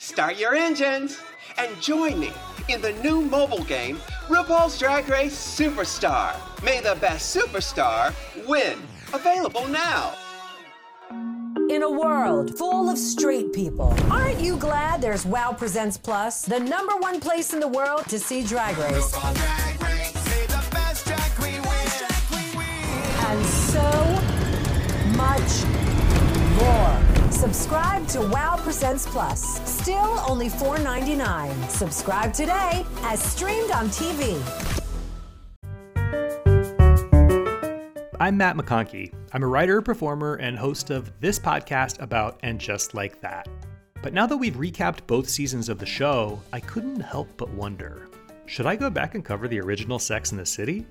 Start your engines and join me in the new mobile game, RuPaul's Drag Race Superstar. May the best superstar win. Available now. In a world full of straight people, aren't you glad there's WoW Presents Plus, the number one place in the world to see Drag Race? And so much more. Subscribe to WoW Presents Plus. Still only $4.99. Subscribe today as streamed on TV. I'm Matt McConkey. I'm a writer, performer, and host of this podcast about And Just Like That. But now that we've recapped both seasons of the show, I couldn't help but wonder should I go back and cover the original Sex in the City?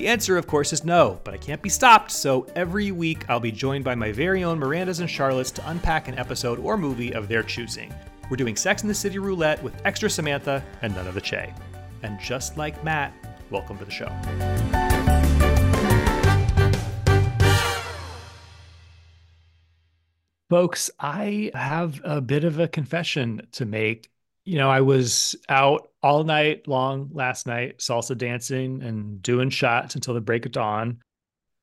The answer, of course, is no, but I can't be stopped, so every week I'll be joined by my very own Mirandas and Charlottes to unpack an episode or movie of their choosing. We're doing Sex in the City roulette with extra Samantha and none of the Che. And just like Matt, welcome to the show. Folks, I have a bit of a confession to make. You know, I was out all night long last night, salsa dancing and doing shots until the break of dawn.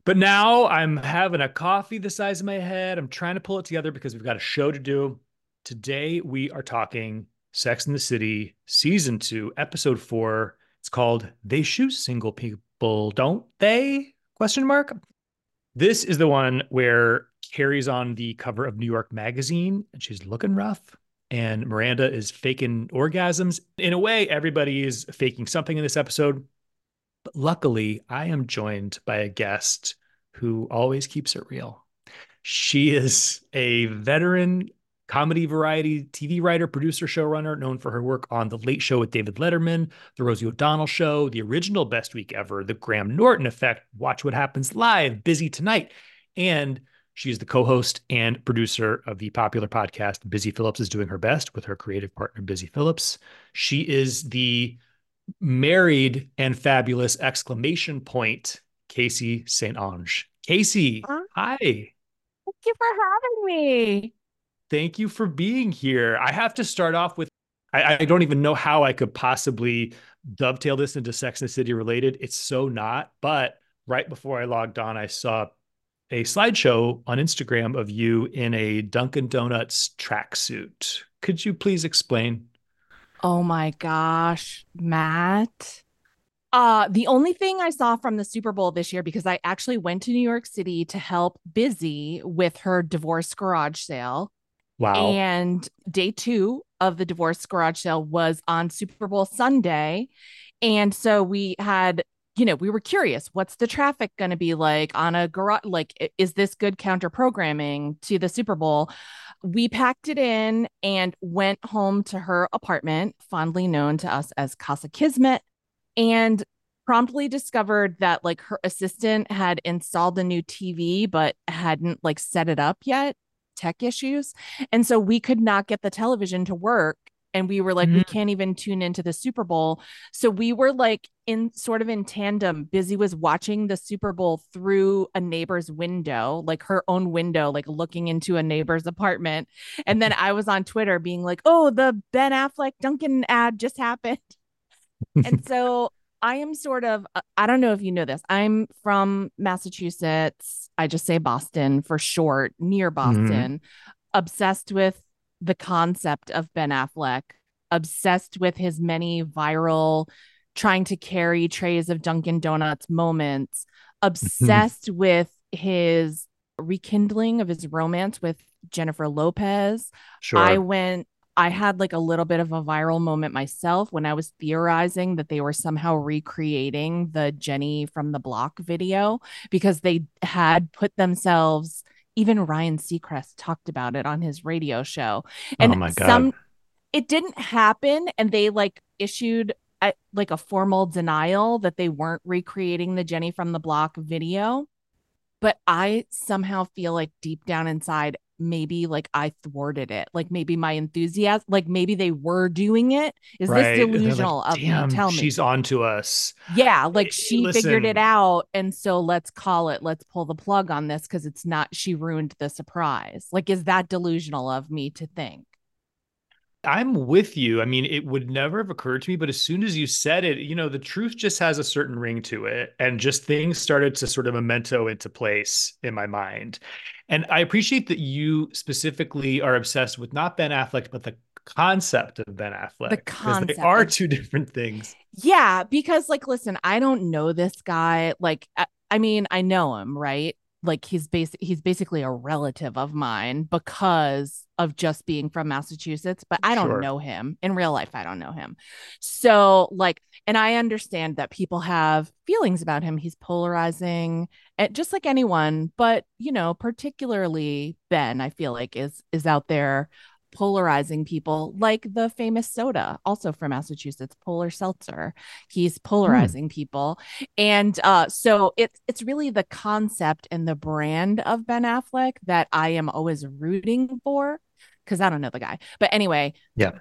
But now I'm having a coffee the size of my head. I'm trying to pull it together because we've got a show to do. Today we are talking Sex in the City season 2, episode 4. It's called They Shoot Single People, Don't They? Question mark. This is the one where Carrie's on the cover of New York Magazine and she's looking rough. And Miranda is faking orgasms. In a way, everybody is faking something in this episode. But luckily, I am joined by a guest who always keeps it real. She is a veteran comedy variety TV writer, producer, showrunner, known for her work on The Late Show with David Letterman, The Rosie O'Donnell Show, the original Best Week Ever, The Graham Norton Effect, Watch What Happens Live, Busy Tonight, and she is the co host and producer of the popular podcast Busy Philipps is Doing Her Best with her creative partner, Busy Philipps. She is the married and fabulous exclamation point, Caissie St. Onge. Caissie, Huh? hi. Thank you for having me. Thank you for being here. I have to start off with I, I don't even know how I could possibly dovetail this into Sex and the City related. It's so not. But right before I logged on, I saw a slideshow on Instagram of you in a Dunkin' Donuts tracksuit. Could you please explain? Oh my gosh, Matt. Uh, the only thing I saw from the Super Bowl this year, because I actually went to New York City to help Busy with her divorce garage sale. Wow. And day two of the divorce garage sale was on Super Bowl Sunday. And so we had, you know, we were curious what's the traffic going to be like on a garage? Like, is this good counter programming to the Super Bowl? We packed it in and went home to her apartment, fondly known to us as Casa Kismet, and promptly discovered that like her assistant had installed a new TV but hadn't like set it up yet tech issues. And so we could not get the television to work. And we were like, we Mm. can't even tune into the Super Bowl. So we were like in sort of in tandem. Busy was watching the Super Bowl through a neighbor's window, like her own window, like looking into a neighbor's apartment. And then I was on Twitter being like, oh, the Ben Affleck Dunkin' ad just happened. and so I am sort of, uh, I don't know if you know this. I'm from Massachusetts. I just say Boston for short, near Boston, obsessed with the concept of Ben Affleck, obsessed with his many viral trying to carry trays of Dunkin' Donuts moments, mm-hmm. obsessed with his rekindling of his romance with Jennifer Lopez. Sure. I went, I had like a little bit of a viral moment myself when I was theorizing that they were somehow recreating the Jenny from the block video because they had put themselves, even Ryan Seacrest talked about it on his radio show. Oh and oh my God. some, it didn't happen. And they like issued a, like a formal denial that they weren't recreating the Jenny from the block video. But I somehow feel like deep down inside, maybe like I thwarted it. Like maybe my enthusiasm, like maybe they were doing it. Is Right. this They're like, delusional of "Damn, me? Tell me. She's on to us. Yeah, like she figured it out. And so let's call it, let's pull the plug on this because it's not, she ruined the surprise. Like, is that delusional of me to think? I'm with you. I mean, it would never have occurred to me, but as soon as you said it, you know, the truth just has a certain ring to it. And just things started to sort of memento into place in my mind. And I appreciate that you specifically are obsessed with not Ben Affleck, but the concept of Ben Affleck. The concept. They are two different things. Yeah. Because, like, listen, I don't know this guy. Like, I, I mean, I know him, right? Like he's basic he's basically a relative of mine because of just being from Massachusetts, but I don't sure. know him in real life. I don't know him. So, like, and I understand that people have feelings about him. He's polarizing, and just like anyone, but you know, particularly Ben, I feel like is is out there polarizing people like the famous soda also from massachusetts polar seltzer he's polarizing hmm. people and uh, so it's it's really the concept and the brand of ben affleck that i am always rooting for because i don't know the guy but anyway yeah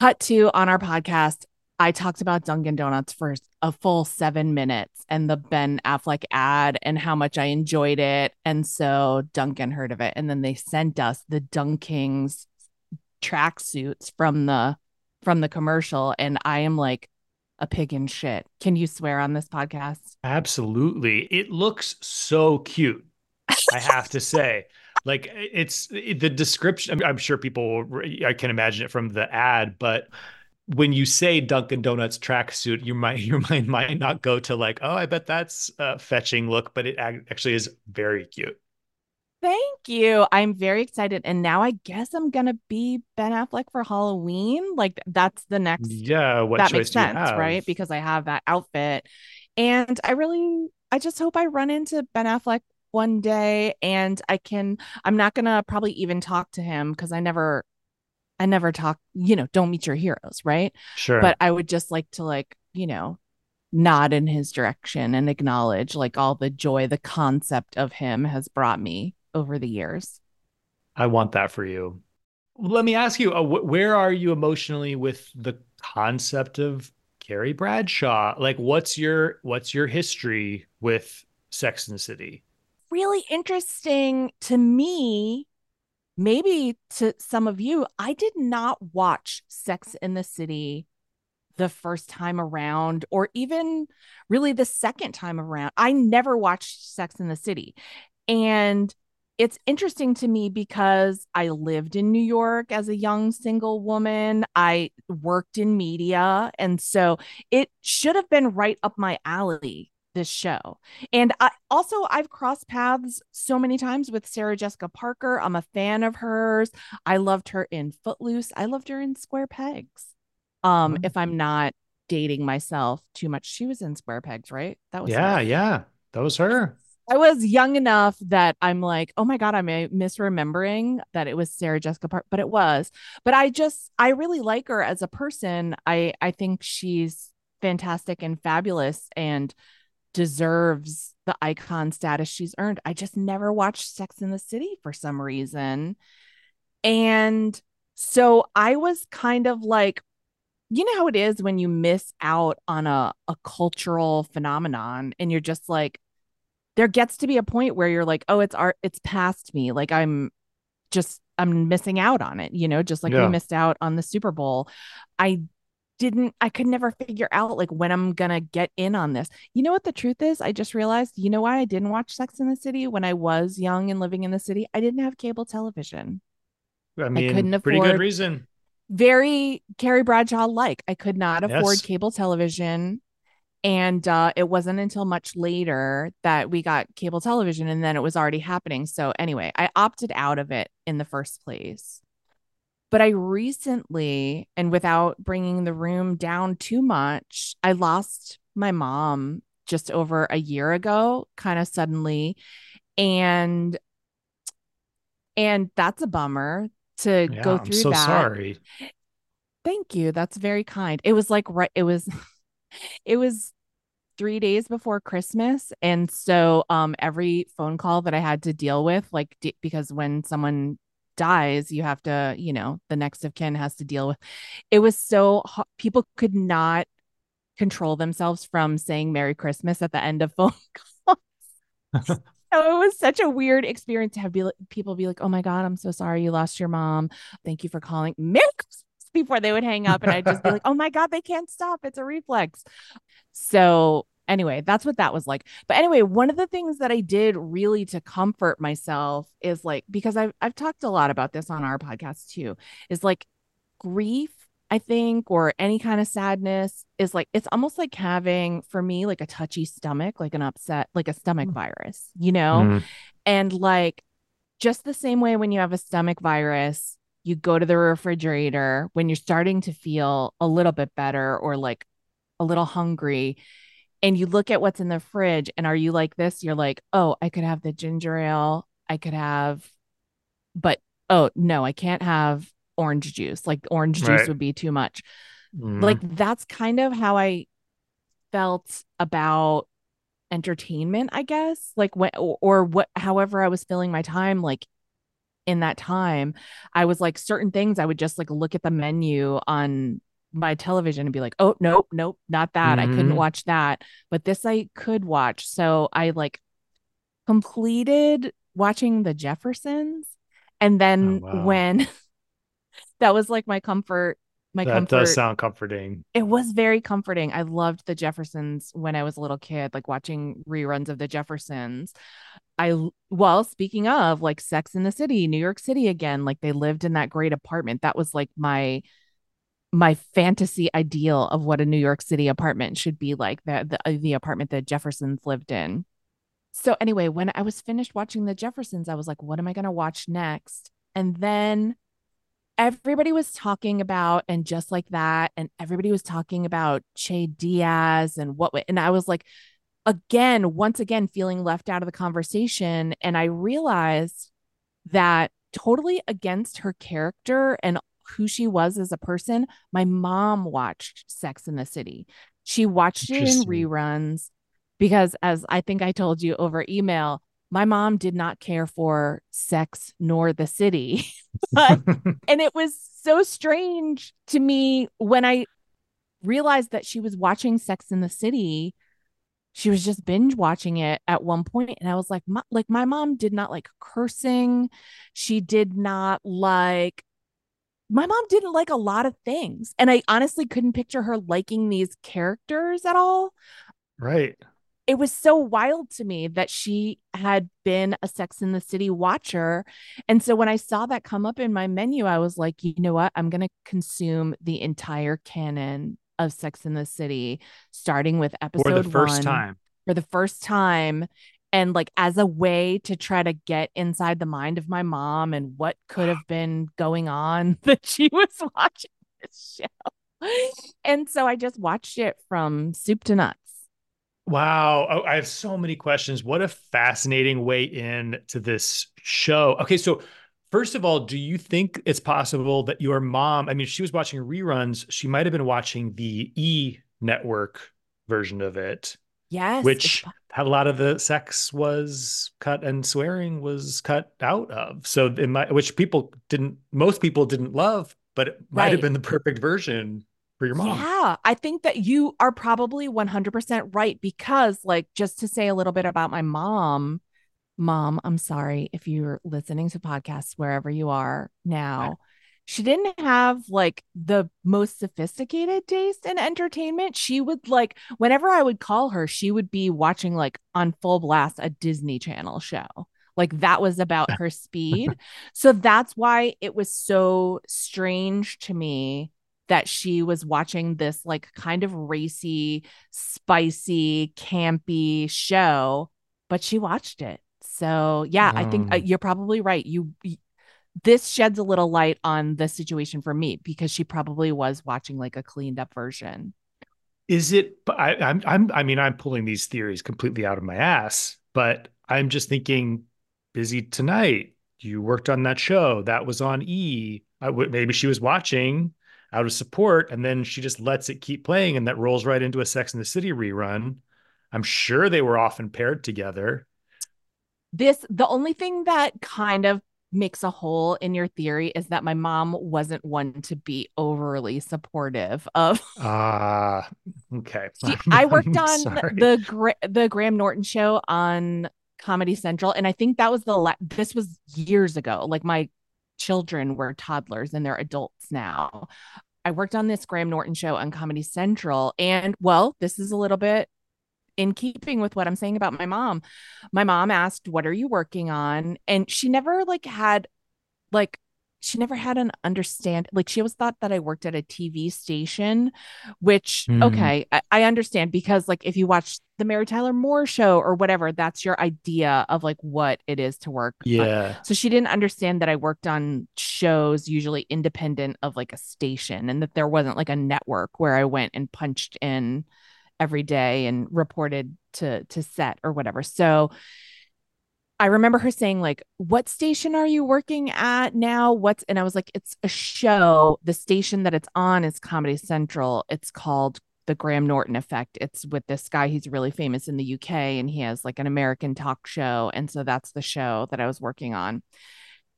cut to on our podcast I talked about Dunkin' Donuts for a full seven minutes and the Ben Affleck ad and how much I enjoyed it. And so Dunkin' heard of it. And then they sent us the DunKings tracksuits from the from the commercial and I am like a pig in shit. Can you swear on this podcast? Absolutely. It looks so cute. I have to say. Like it's it, the description I'm sure people I can imagine it from the ad, but when you say Dunkin' Donuts tracksuit, your mind your mind might not go to like, oh, I bet that's a fetching look, but it actually is very cute. Thank you. I'm very excited. And now I guess I'm gonna be Ben Affleck for Halloween. Like that's the next Yeah, what that makes sense, right? Because I have that outfit. And I really I just hope I run into Ben Affleck one day and I can I'm not gonna probably even talk to him because I never I never talk, you know, don't meet your heroes, right? Sure. But I would just like to like, you know, nod in his direction and acknowledge like all the joy the concept of him has brought me over the years. I want that for you. Let me ask you, uh, wh- where are you emotionally with the concept of Carrie Bradshaw? Like, what's your what's your history with Sex and the City? Really interesting to me. Maybe to some of you, I did not watch Sex in the City the first time around, or even really the second time around. I never watched Sex in the City. And it's interesting to me because I lived in New York as a young single woman. I worked in media. And so it should have been right up my alley, this show. And I also, I've crossed paths so many times with Sarah Jessica Parker. I'm a fan of hers. I loved her in Footloose, I loved her in Square Pegs. Um, mm-hmm. if I'm not dating myself too much, she was in Square Pegs, right? That was yeah, her. yeah. That was her. I was young enough that I'm like, oh my God, I'm misremembering that it was Sarah Jessica Parker, but it was. But I just, I really like her as a person. I, I think she's fantastic and fabulous and deserves the icon status she's earned. I just never watched Sex in the City for some reason. And so I was kind of like, you know how it is when you miss out on a, a cultural phenomenon and you're just like, there gets to be a point where you're like, oh, it's art, it's past me. Like I'm just I'm missing out on it, you know, just like yeah. we missed out on the Super Bowl. I didn't I could never figure out like when I'm gonna get in on this. You know what the truth is? I just realized, you know why I didn't watch Sex in the City when I was young and living in the city? I didn't have cable television. I mean, I couldn't afford pretty good reason. Very Carrie Bradshaw like. I could not afford yes. cable television. And uh, it wasn't until much later that we got cable television and then it was already happening. So, anyway, I opted out of it in the first place. But I recently, and without bringing the room down too much, I lost my mom just over a year ago, kind of suddenly. And and that's a bummer to yeah, go through I'm so that. sorry. Thank you. That's very kind. It was like right it was it was three days before Christmas. And so um, every phone call that I had to deal with, like, d- because when someone dies, you have to, you know, the next of kin has to deal with it was so people could not control themselves from saying Merry Christmas at the end of phone calls. so it was such a weird experience to have be, people be like, "Oh my god, I'm so sorry you lost your mom. Thank you for calling. Merry Christmas." Before they would hang up and I'd just be like, "Oh my god, they can't stop. It's a reflex." So, anyway, that's what that was like. But anyway, one of the things that I did really to comfort myself is like because I've I've talked a lot about this on our podcast too, is like grief I think, or any kind of sadness is like it's almost like having for me like a touchy stomach, like an upset, like a stomach mm. virus, you know? Mm. And like just the same way when you have a stomach virus, you go to the refrigerator when you're starting to feel a little bit better or like a little hungry and you look at what's in the fridge and are you like this you're like oh i could have the ginger ale i could have but oh no i can't have orange juice. Like orange juice right. would be too much. Mm. Like that's kind of how I felt about entertainment, I guess. Like what or, or what however I was filling my time like in that time, I was like certain things I would just like look at the menu on my television and be like, "Oh, nope, nope, not that. Mm-hmm. I couldn't mm-hmm. watch that." But this I could watch. So I like completed watching The Jeffersons and then oh, wow. when that was like my comfort. My that comfort. does sound comforting. It was very comforting. I loved the Jeffersons when I was a little kid, like watching reruns of the Jeffersons. I well, speaking of like Sex in the City, New York City again, like they lived in that great apartment. That was like my my fantasy ideal of what a New York City apartment should be like. The the, uh, the apartment that Jeffersons lived in. So anyway, when I was finished watching the Jeffersons, I was like, what am I going to watch next? And then everybody was talking about and just like that and everybody was talking about Che Diaz and what and I was like again once again feeling left out of the conversation and I realized that totally against her character and who she was as a person my mom watched Sex in the City. She watched it in reruns because as I think I told you over email my mom did not care for sex nor the city. but, and it was so strange to me when I realized that she was watching Sex in the City. She was just binge watching it at one point, and I was like, my, like my mom did not like cursing. She did not like. My mom didn't like a lot of things, and I honestly couldn't picture her liking these characters at all. Right it was so wild to me that she had been a Sex in the City watcher. And so when I saw that come up in my menu, I was like, you know what? I'm going to consume the entire canon of Sex in the City, starting with episode for the first one, time. For the first time. And like as a way to try to get inside the mind of my mom and what could have been going on that she was watching this show. And so I just watched it from soup to nuts. Wow. Oh, I have so many questions. What a fascinating way in to this show. Okay, so first of all, do you think it's possible that your mom, I mean, she was watching reruns, she might have been watching the E network version of it. Yes. Which had a lot of the sex was cut and swearing was cut out of. So it might, which people didn't, most people didn't love, but it might right. have been the perfect version for your mom. Yeah, I think that you are probably 100% right because, like, just to say a little bit about my mom, mom, I'm sorry if you're listening to podcasts wherever you are now. She didn't have like the most sophisticated taste in entertainment. She would like, whenever I would call her, she would be watching like on full blast a Disney Channel show. Like that was about her speed. so that's why it was so strange to me that she was watching this like kind of racy, spicy, campy show, but she watched it. So, yeah, I think uh, you're probably right. You, you this sheds a little light on the situation for me because she probably was watching like a cleaned up version. Is it I I'm I'm I mean I'm pulling these theories completely out of my ass, but I'm just thinking busy tonight. You worked on that show that was on E. I w- maybe she was watching out of support and then she just lets it keep playing and that rolls right into a Sex in the City rerun. I'm sure they were often paired together. This the only thing that kind of makes a hole in your theory is that my mom wasn't one to be overly supportive of ah uh, okay she, i worked on the the graham norton show on comedy central and i think that was the la- this was years ago like my children were toddlers and they're adults now. I worked on this Graham Norton show on Comedy Central. And well, this is a little bit in keeping with what I'm saying about my mom. My mom asked, What are you working on? And she never like had like she never had an understand like she always thought that I worked at a TV station, which mm. okay, I, I, understand because like if you watch the Mary Tyler Moore show or whatever, that's your idea of like what it is to work. Yeah. so she didn't understand that I worked on shows usually independent of like a station and that there wasn't like a network where I went and punched in every day and reported to to set or whatever. So I remember her saying like, "What station are you working at now? What's?" And I was like, "It's a show. The station that it's on is Comedy Central. It's called The Graham Norton Effect. It's with this guy. He's really famous in the UK, and he has like an American talk show. And so that's the show that I was working on.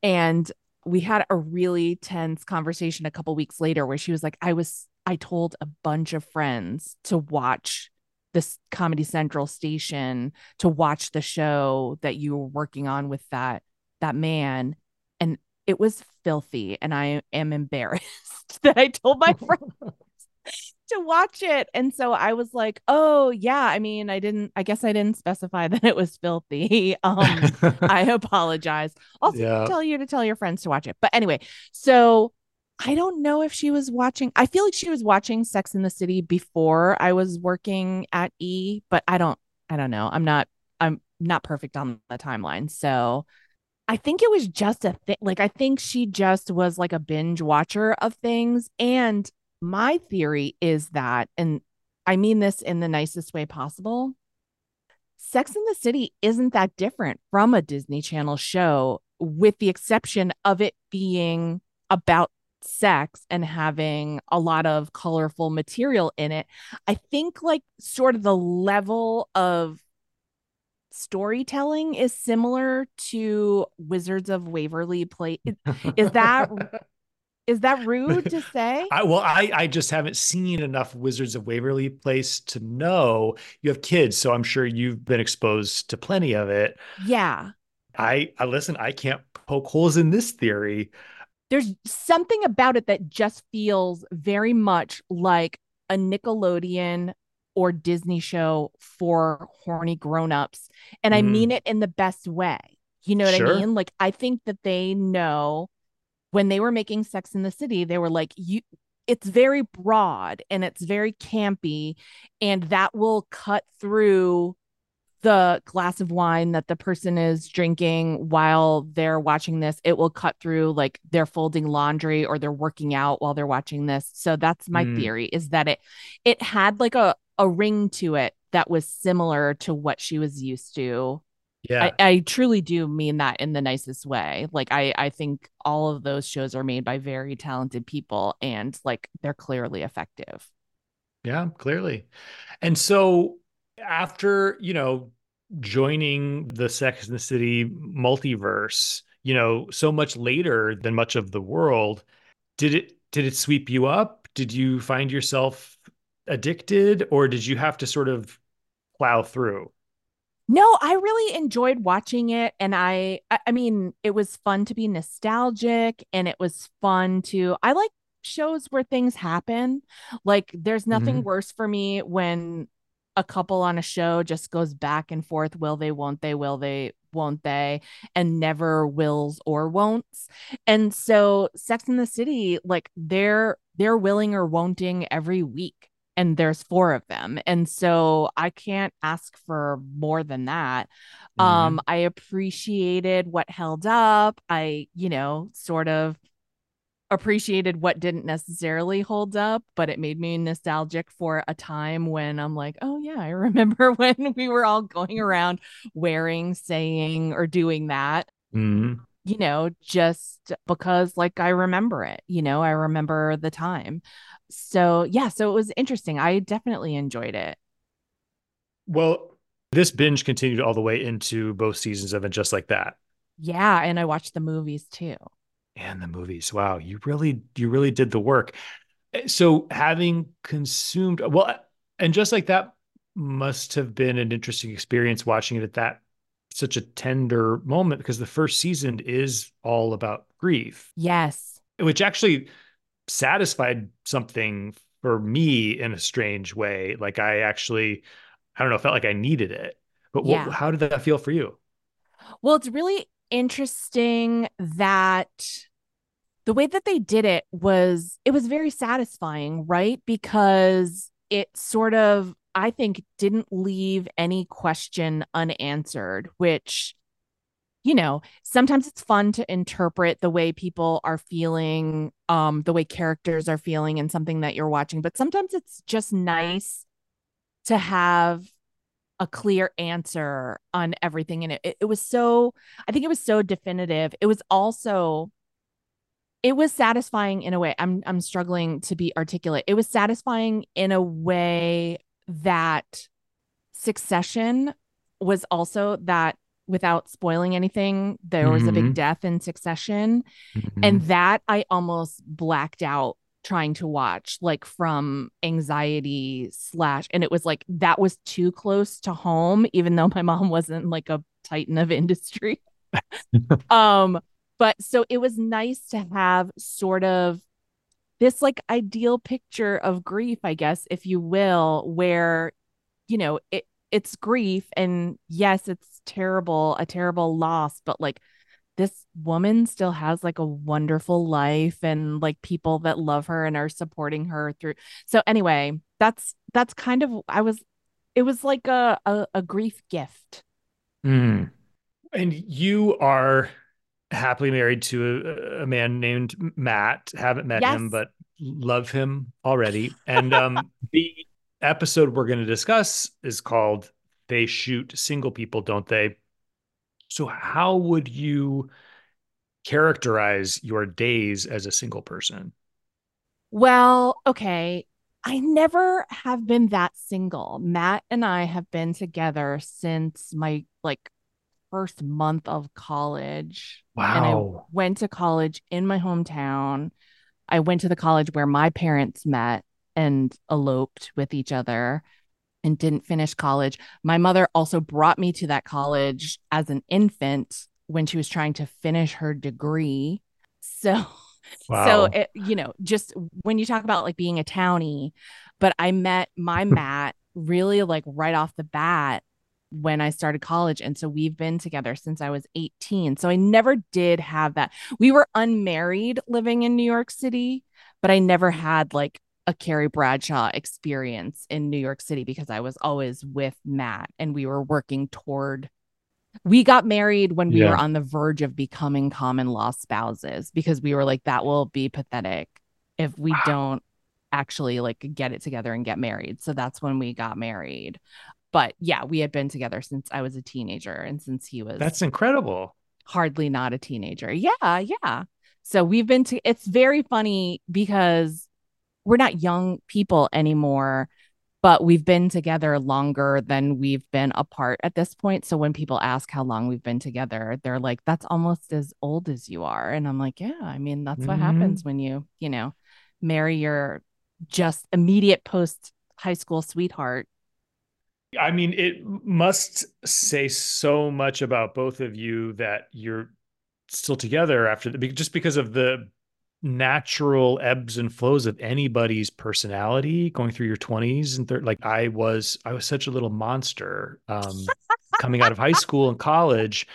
And we had a really tense conversation a couple weeks later where she was like, "I was. I told a bunch of friends to watch." This Comedy Central station to watch the show that you were working on with that that man. And it was filthy and I am embarrassed that I told my friends to watch it. And so I was like oh yeah I mean I didn't I guess I didn't specify that it was filthy. Um I apologize. Also yeah. tell you to tell your friends to watch it. But anyway so I don't know if she was watching. I feel like she was watching Sex in the City before I was working at E, but I don't I don't know. I'm not I'm not perfect on the timeline. So I think it was just a thing. Like I think she just was like a binge watcher of things and my theory is that and I mean this in the nicest way possible. Sex in the City isn't that different from a Disney Channel show with the exception of it being about sex and having a lot of colorful material in it. I think like sort of the level of storytelling is similar to Wizards of Waverly Place. Is that is that rude to say? I, well, I I just haven't seen enough Wizards of Waverly Place to know. You have kids, so I'm sure you've been exposed to plenty of it. Yeah. I I listen. I can't poke holes in this theory there's something about it that just feels very much like a Nickelodeon or Disney show for horny grown-ups. And mm. I mean mm. it in the best way. You know what sure. I mean? Like I think that they know when they were making Sex in the City, they were like, you it's very broad and it's very campy, and that will cut through the glass of wine that the person is drinking while they're watching this it will cut through like they're folding laundry or they're working out while they're watching this. So that's my mm. theory is that it it had like a a ring to it that was similar to what she was used to. Yeah. I, I truly do mean that in the nicest way. Like i i think all of those shows are made by very talented people and like they're clearly effective. Yeah clearly. And so after you know joining the Sex and the City multiverse, you know, so much later than much of the world, did it did it sweep you up? Did you find yourself addicted, or did you have to sort of plow through? No, I really enjoyed watching it and I I mean, it was fun to be nostalgic and it was fun to I like shows where things happen. Like there's nothing mm-hmm. worse for me when a couple on a show just goes back and forth will they won't they will they won't they and never wills or won'ts. And so sex in the city like they're they're willing or won'ting every week and there's four of them. And so i can't ask for more than that. Mm-hmm. um i appreciated what held up. I you know sort of appreciated what didn't necessarily hold up, but it made me nostalgic for a time when I'm like, oh, yeah, I remember when we were all going around wearing, saying, or doing that. Mm-hmm. You know, just because like I remember it, you know, I remember the time. So, yeah, so it was interesting. I definitely enjoyed it. Well, this binge continued all the way into both seasons of it, just like that. Yeah. And I watched the movies too and the movies. Wow, you really you really did the work. Eh, so having consumed well, and just like that must have been an interesting experience watching it at that such a tender moment because the first season is all about grief. Yes. Which actually satisfied something for me in a strange way. Like I actually, I don't know, felt like I needed it. But Yeah. what, how did that feel for you? Well, it's really interesting that the way that they did it was it was very satisfying, right? Because it sort of I think didn't leave any question unanswered, which you know, sometimes it's fun to interpret the way people are feeling, um the way characters are feeling in something that you're watching, but sometimes it's just nice to have a clear answer on everything in it. it. It was so, I think it was so definitive. It was also, it was satisfying in a way. I'm I'm struggling to be articulate. It was satisfying in a way that Succession was also that without spoiling anything, there was a big Mhm. death in Succession. And that I almost blacked out trying to watch, like from anxiety slash, and it was like that was too close to home, even though my mom wasn't like a titan of industry. um, but so it was nice to have sort of this like ideal picture of grief, I guess, if you will, where you know it it's grief and yes, it's terrible, a terrible loss, but like this woman still has like a wonderful life and like people that love her and are supporting her through. So anyway, that's that's kind of I was it was like a a, a grief gift. Mm. And you are happily married to a, a man named Matt. Haven't met him, but love him already. And um, the episode we're going to discuss is called They Shoot Single People, Don't They? So, how would you characterize your days as a single person? Well, okay. I never have been that single. Matt and I have been together since my like first month of college. Wow. And I went to college in my hometown. I went to the college where my parents met and eloped with each other and didn't finish college. My mother also brought me to that college as an infant when she was trying to finish her degree. So Wow. so it, you know, just when you talk about like being a townie, but I met my Matt really like right off the bat when I started college. And so we've been together since I was 18. So I never did have that. We were unmarried living in New York City, but I never mm-hmm. had like a Carrie Bradshaw experience in New York City because I was always with Matt and we were working toward we got married when we Yeah. were on the verge of becoming common law spouses because we were like that will be pathetic if we don't actually like get it together and get married so that's when we got married but yeah we had been together since i was a teenager and since he was That's incredible. hardly not a teenager yeah yeah so we've been to it's very funny because we're not young people anymore but we've been together longer than we've been apart at this point. So when people ask how long we've been together, they're like, that's almost as old as you are. And I'm like, yeah, I mean, that's what Mhm. happens when you, you know, marry your just immediate post high school sweetheart. I mean, it must say so much about both of you that you're still together after the just because of the natural ebbs and flows of anybody's personality going through your 20s and thir- like I was I was such a little monster um coming out of high school and college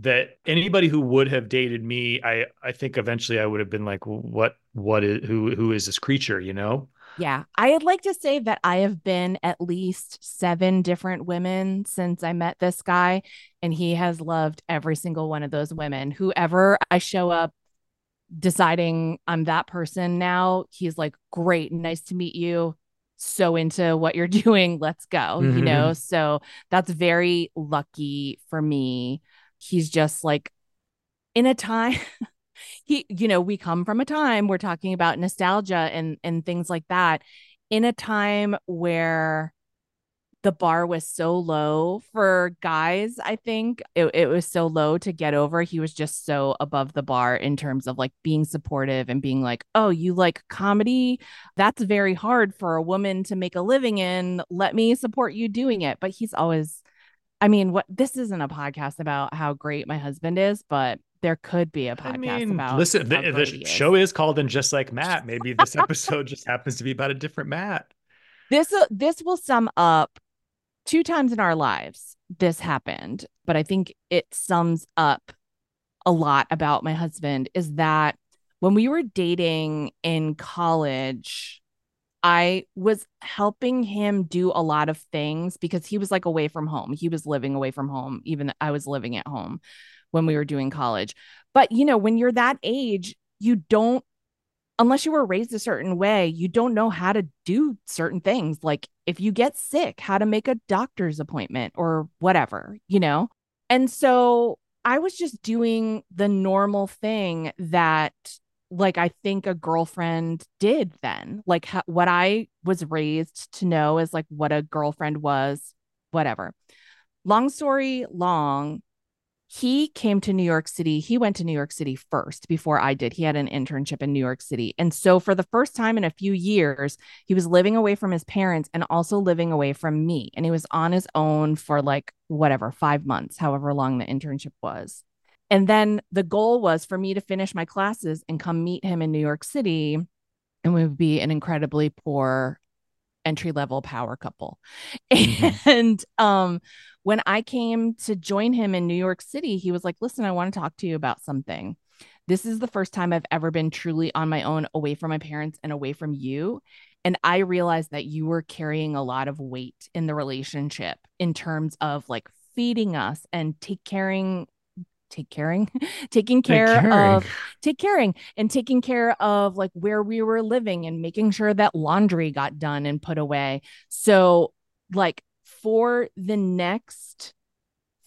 that anybody who would have dated me I I think eventually I would have been like what what is who who is this creature? you know Yeah. I'd like to say that I have been at least seven different women since I met this guy, and he has loved every single one of those women. Whoever I show up deciding I'm that person now, he's like, Great, nice to meet you. So into what you're doing. Let's go. You Mhm. know, so that's very lucky for me. He's just like in a time he you know we come from a time we're talking about nostalgia and and things like that. In a time where the bar was so low for guys i think it, it was so low to get over he was just so above the bar in terms of like being supportive and being like oh you like comedy? That's very hard for a woman to make a living in. Let me support you doing it. But he's always I mean, what this isn't a podcast about how great my husband is, but there could be a podcast I mean, about. listen, the, the show is called and just like Matt. Maybe this episode just happens to be about a different Matt. This uh, this will sum up two times in our lives. This happened, but I think it sums up a lot about my husband. Is that when we were dating in college, I was helping him do a lot of things because he was like away from home. He was living away from home, even I was living at home when we were doing college. But, you know, when you're that age, you don't, unless you were raised a certain way, you don't know how to do certain things. Like if you get sick, how to make a doctor's appointment or whatever, you know? And so I was just doing the normal thing that like I think a girlfriend did then. Like ha- what I was raised to know is like what a girlfriend was, whatever. Long story long, he came to New York City. He went to New York City first before I did. He had an internship in New York City. And so, for the first time in a few years, he was living away from his parents and also living away from me. And he was on his own for like whatever, five months, however long the internship was. And then the goal was for me to finish my classes and come meet him in New York City. And we would be an incredibly poor entry level power couple. Mhm. And um, when I came to join him in New York City, he was like, Listen, I want to talk to you about something. This is the first time I've ever been truly on my own, away from my parents and away from you. And I realized that you were carrying a lot of weight in the relationship in terms of like feeding us and take caring, take caring, taking care of take caring and taking care of like where we were living and making sure that laundry got done and put away. So, like, for the next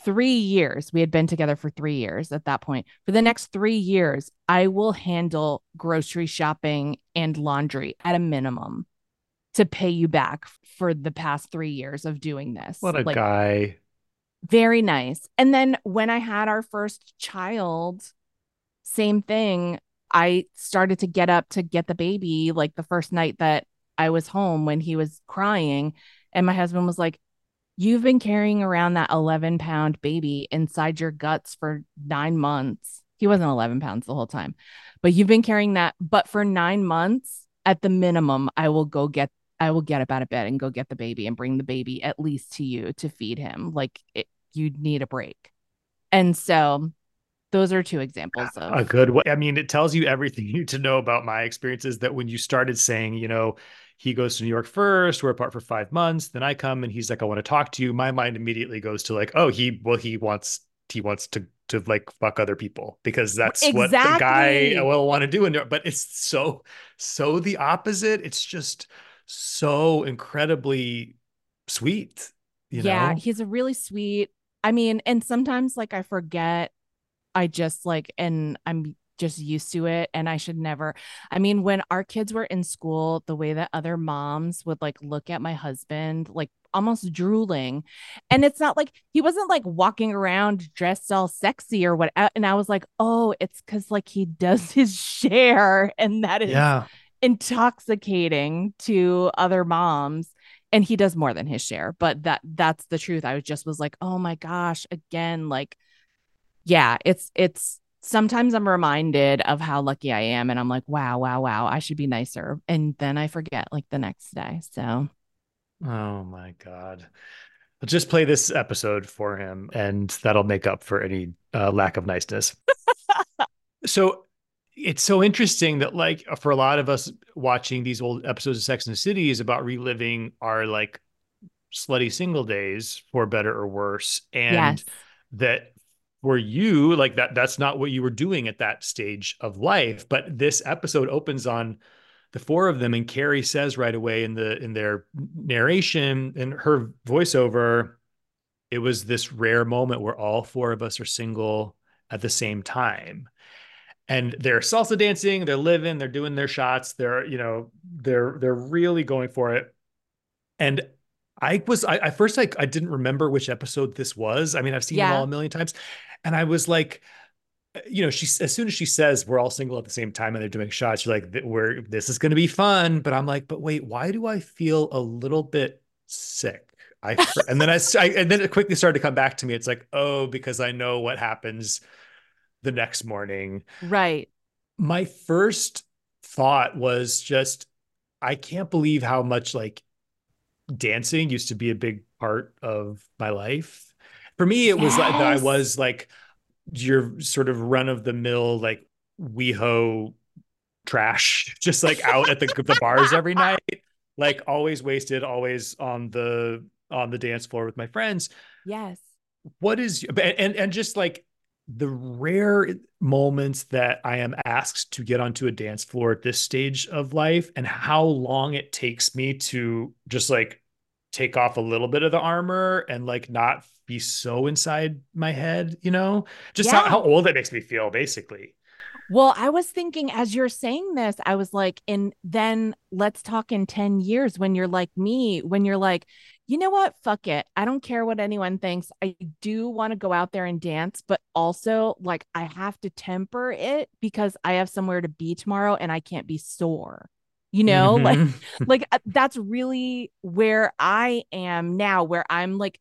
three years, we had been together for three years at that point. For the next three years, I will handle grocery shopping and laundry at a minimum to pay you back for the past three years of doing this. What a Like, guy. Very nice. And then when I had our first child, same thing. I started to get up to get the baby like the first night that I was home when he was crying. And my husband was like, You've been carrying around that 11 pound baby inside your guts for nine months. He wasn't 11 pounds the whole time, but you've been carrying that. But for nine months, at the minimum, I will go get I will get up out of bed and go get the baby and bring the baby at least to you to feed him. Like it, you need a break. And so those are two examples of a good way. I mean, it tells you everything you need to know about my experiences that when you started saying, you know, he goes to New York first, we're apart for five months, then I come and he's like, I want to talk to you. My mind immediately goes to like, oh, he well, he wants he wants to to like fuck other people because that's what the guy Exactly. Uh, will want to do. And but it's so so the opposite. It's just so incredibly sweet. You yeah, know? he's a really sweet. I mean, and sometimes like I forget, I just like, and I'm just used to it. And I should never. I mean, when our kids were in school, the way that other moms would like look at my husband, like almost drooling. And it's not like he wasn't like walking around dressed all sexy or what. And I was like, oh, it's because like he does his share. And that is yeah. intoxicating to other moms and he does more than his share but that that's the truth i was just was like oh my gosh again like yeah it's it's sometimes i'm reminded of how lucky i am and i'm like wow wow wow i should be nicer and then i forget like the next day so Oh my God. Let's just play this episode for him and that'll make up for any uh, lack of niceness. so it's so interesting that, like, for a lot of us watching these old episodes of Sex and the City is about reliving our like slutty single days for better or worse. And yes that for you, like that, that's not what you were doing at that stage of life. But this episode opens on the four of them and Carrie says right away in the in their narration and her voiceover it was this rare moment where all four of us are single at the same time and they're salsa dancing they're living they're doing their shots they're you know they're they're really going for it and I was I, I first like I didn't remember which episode this was. I mean, I've seen them all a million times, and I was like, you know, she as soon as she says we're all single at the same time and they're doing shots, you're like, "Th- we're this is going to be fun. But I'm like, but wait, why do I feel a little bit sick? I and then I, I and then it quickly started to come back to me. It's like, oh, because I know what happens the next morning. Right. My first thought was just, I can't believe how much like dancing used to be a big part of my life. For me, it was like that I was like your sort of run of the mill, like WeHo trash, just like out at the the bars every night, like always wasted, always on the on the dance floor with my friends. Yes. What is and and, and just like the rare moments that I am asked to get onto a dance floor at this stage of life and how long it takes me to just like take off a little bit of the armor and like not be so inside my head, you know? Just how, Yeah. how old it makes me feel, basically. Well, I was thinking as you're saying this, I was like, and then let's talk in 10 years when you're like me, when you're like, you know what? Fuck it. I don't care what anyone thinks. I do want to go out there and dance, but also like I have to temper it because I have somewhere to be tomorrow and I can't be sore. You know, like Mhm. like uh, that's really where I am now, where I'm like,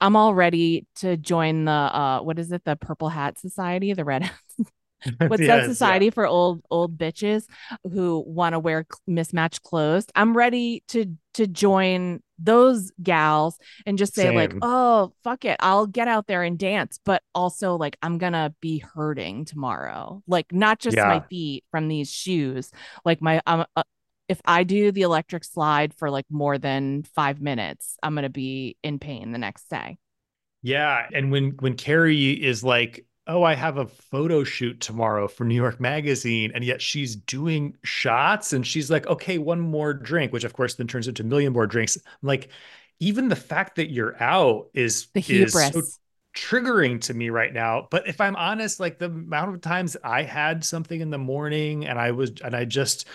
I'm all ready to join the uh what is it, the Purple Hat Society, the Red What's Yes, that yeah. society for old old bitches who want to wear mismatched clothes? I'm ready to to join those gals and just say like, "Oh, fuck it. I'll get out there and dance, but also like I'm going to be hurting tomorrow. Like not just my feet from these shoes. Like my um uh, if I do the electric slide for like more than 5 minutes, I'm going to be in pain the next day. Yeah, and when when Carrie is like, "Oh, I have a photo shoot tomorrow for New York Magazine," and yet she's doing shots, and she's like, "Okay, one more drink," which of course then turns into a million more drinks. I'm like, even the fact that you're out is The is so triggering to me right now. But if I'm honest, like the amount of times I had something in the morning and I was and I just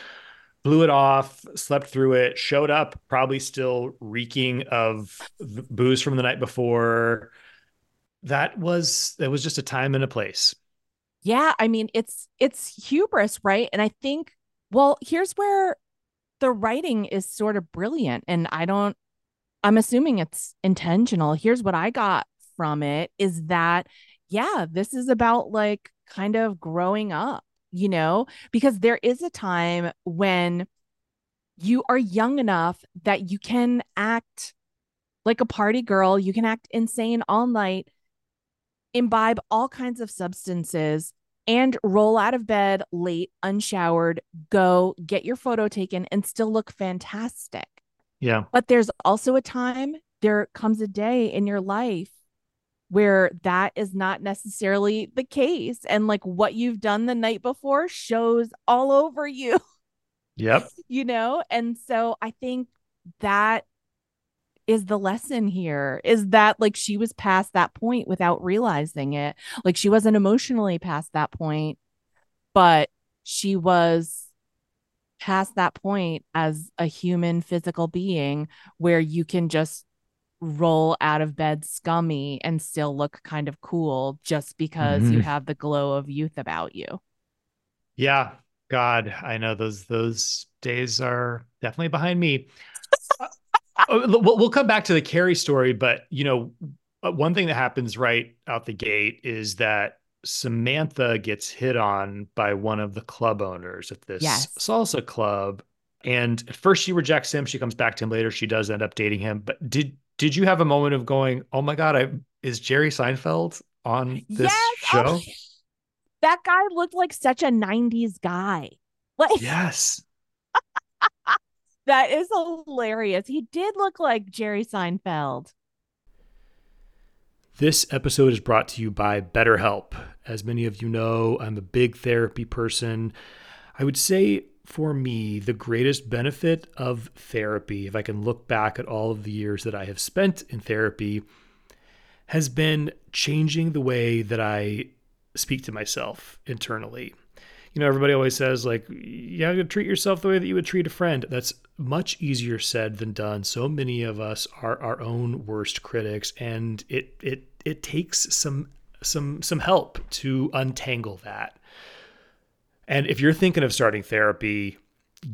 blew it off, slept through it, showed up probably still reeking of booze from the night before. That was that was just a time and a place. Yeah, I mean it's it's hubris, right? And I think well, here's where the writing is sort of brilliant and I don't I'm assuming it's intentional. Here's what I got from it is that yeah, this is about like kind of growing up, you know, because there is a time when you are young enough that you can act like a party girl, you can act insane all night, imbibe all kinds of substances, and roll out of bed late, unshowered, go get your photo taken, and still look fantastic. Yeah. But there's also a time, there comes a day in your life where that is not necessarily the case. And like what you've done the night before shows all over you Yep. you know and so i think that is the lesson here is that like she was past that point without realizing it like she wasn't emotionally past that point but she was past that point as a human physical being where you can just roll out of bed scummy and still look kind of cool just because you Mhm. have the glow of youth about you Yeah. God, I know those those days are definitely behind me. Uh, we'll, come back to the Carrie story, but you know, uh, one thing that happens right out the gate is that Samantha gets hit on by one of the club owners at this Yes. salsa club. And at first she rejects him. She comes back to him later. She does end up dating him. But did did you have a moment of going, "Oh my God, I is Jerry Seinfeld on this Yes! show?" Oh, that guy looked like such a 90s guy. Like Yes. That is hilarious. He did look like Jerry Seinfeld. This episode is brought to you by BetterHelp. As many of you know, I'm a big therapy person. I would say for me, the greatest benefit of therapy, if I can look back at all of the years that I have spent in therapy, has been changing the way that I speak to myself internally. You know, everybody always says, like, you have to treat yourself the way that you would treat a friend. That's much easier said than done. So many of us are our own worst critics, and it it it takes some some some help to untangle that. And if you're thinking of starting therapy,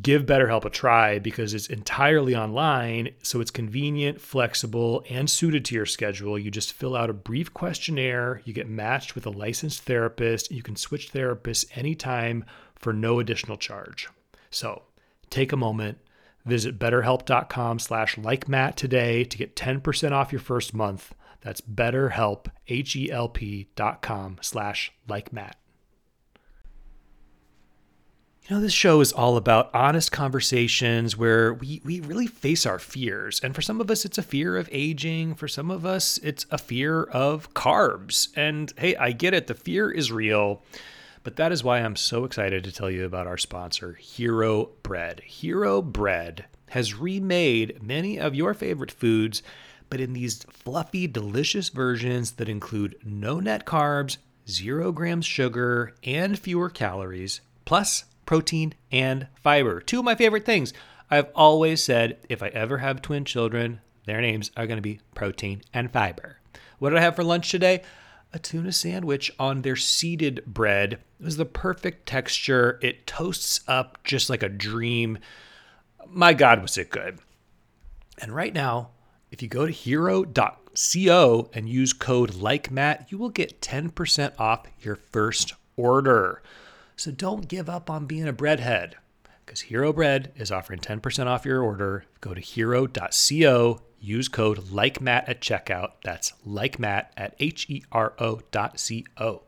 give BetterHelp a try because it's entirely online, so it's convenient, flexible, and suited to your schedule. You just fill out a brief questionnaire, you get matched with a licensed therapist, you can switch therapists anytime for no additional charge. So, take a moment, visit betterhelp.com slash like Matt today to get 10% off your first month. That's betterhelp, H-E-L-P slash like Matt. You know, this show is all about honest conversations where we, we really face our fears. And for some of us, it's a fear of aging. For some of us, it's a fear of carbs. And hey, I get it, the fear is real. But that is why I'm so excited to tell you about our sponsor, Hero Bread. Hero Bread has remade many of your favorite foods, but in these fluffy, delicious versions that include no net carbs, zero grams sugar, and fewer calories, plus protein and fiber. Two of my favorite things. I've always said if I ever have twin children, their names are going to be protein and fiber. What did I have for lunch today? A tuna sandwich on their seeded bread. It was the perfect texture. It toasts up just like a dream. My God, was it good. And right now, if you go to hero.co and use code LikeMatt, you will get 10% off your first order. So don't give up on being a breadhead because Hero Bread is offering 10% off your order. Go to hero.co, use code like Matt at checkout. That's like Matt at H E R O dot C O.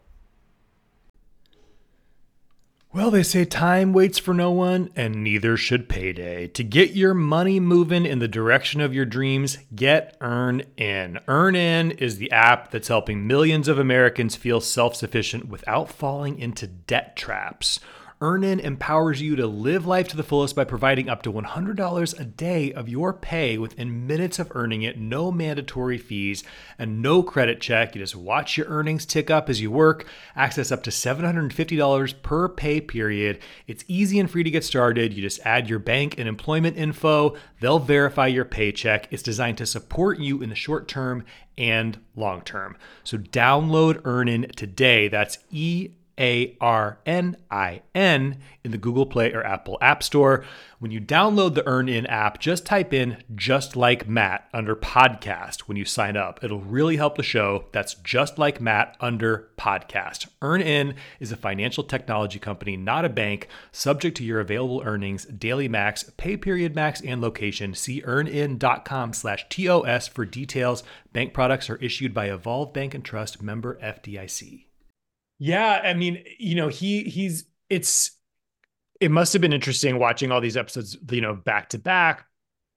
Well, they say time waits for no one, and neither should payday. To get your money moving in the direction of your dreams, get Earn In. EarnIn is the app that's helping millions of Americans feel self sufficient without falling into debt traps. EarnIn empowers you to live life to the fullest by providing up to $100 a day of your pay within minutes of earning it, no mandatory fees, and no credit check. You just watch your earnings tick up as you work, access up to $750 per pay period. It's easy and free to get started. You just add your bank and employment info, they'll verify your paycheck. It's designed to support you in the short term and long term. So download EarnIn today. That's E a R N I N in the Google Play or Apple App Store. When you download the EarnIn app, just type in just like Matt under podcast when you sign up. It'll really help the show. That's just like Matt under podcast. EarnIn is a financial technology company, not a bank, subject to your available earnings, daily max, pay period max, and location. See earnin.com slash TOS for details. Bank products are issued by Evolve Bank and Trust member FDIC. Yeah, I mean, you know, he he's it's it must have been interesting watching all these episodes, you know, back to back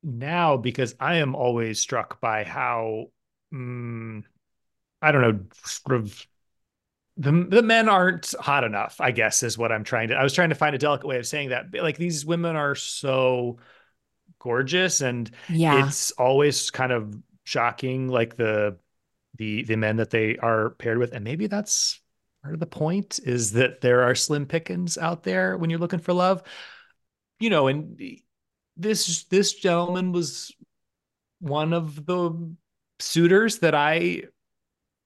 now because I am always struck by how um, I don't know, sort of the the men aren't hot enough, I guess is what I'm trying to I was trying to find a delicate way of saying that. Like these women are so gorgeous and Yeah. it's always kind of shocking like the the the men that they are paired with and maybe that's part of the point is that there are slim pickings out there when you're looking for love. You know and this this gentleman was one of the suitors that i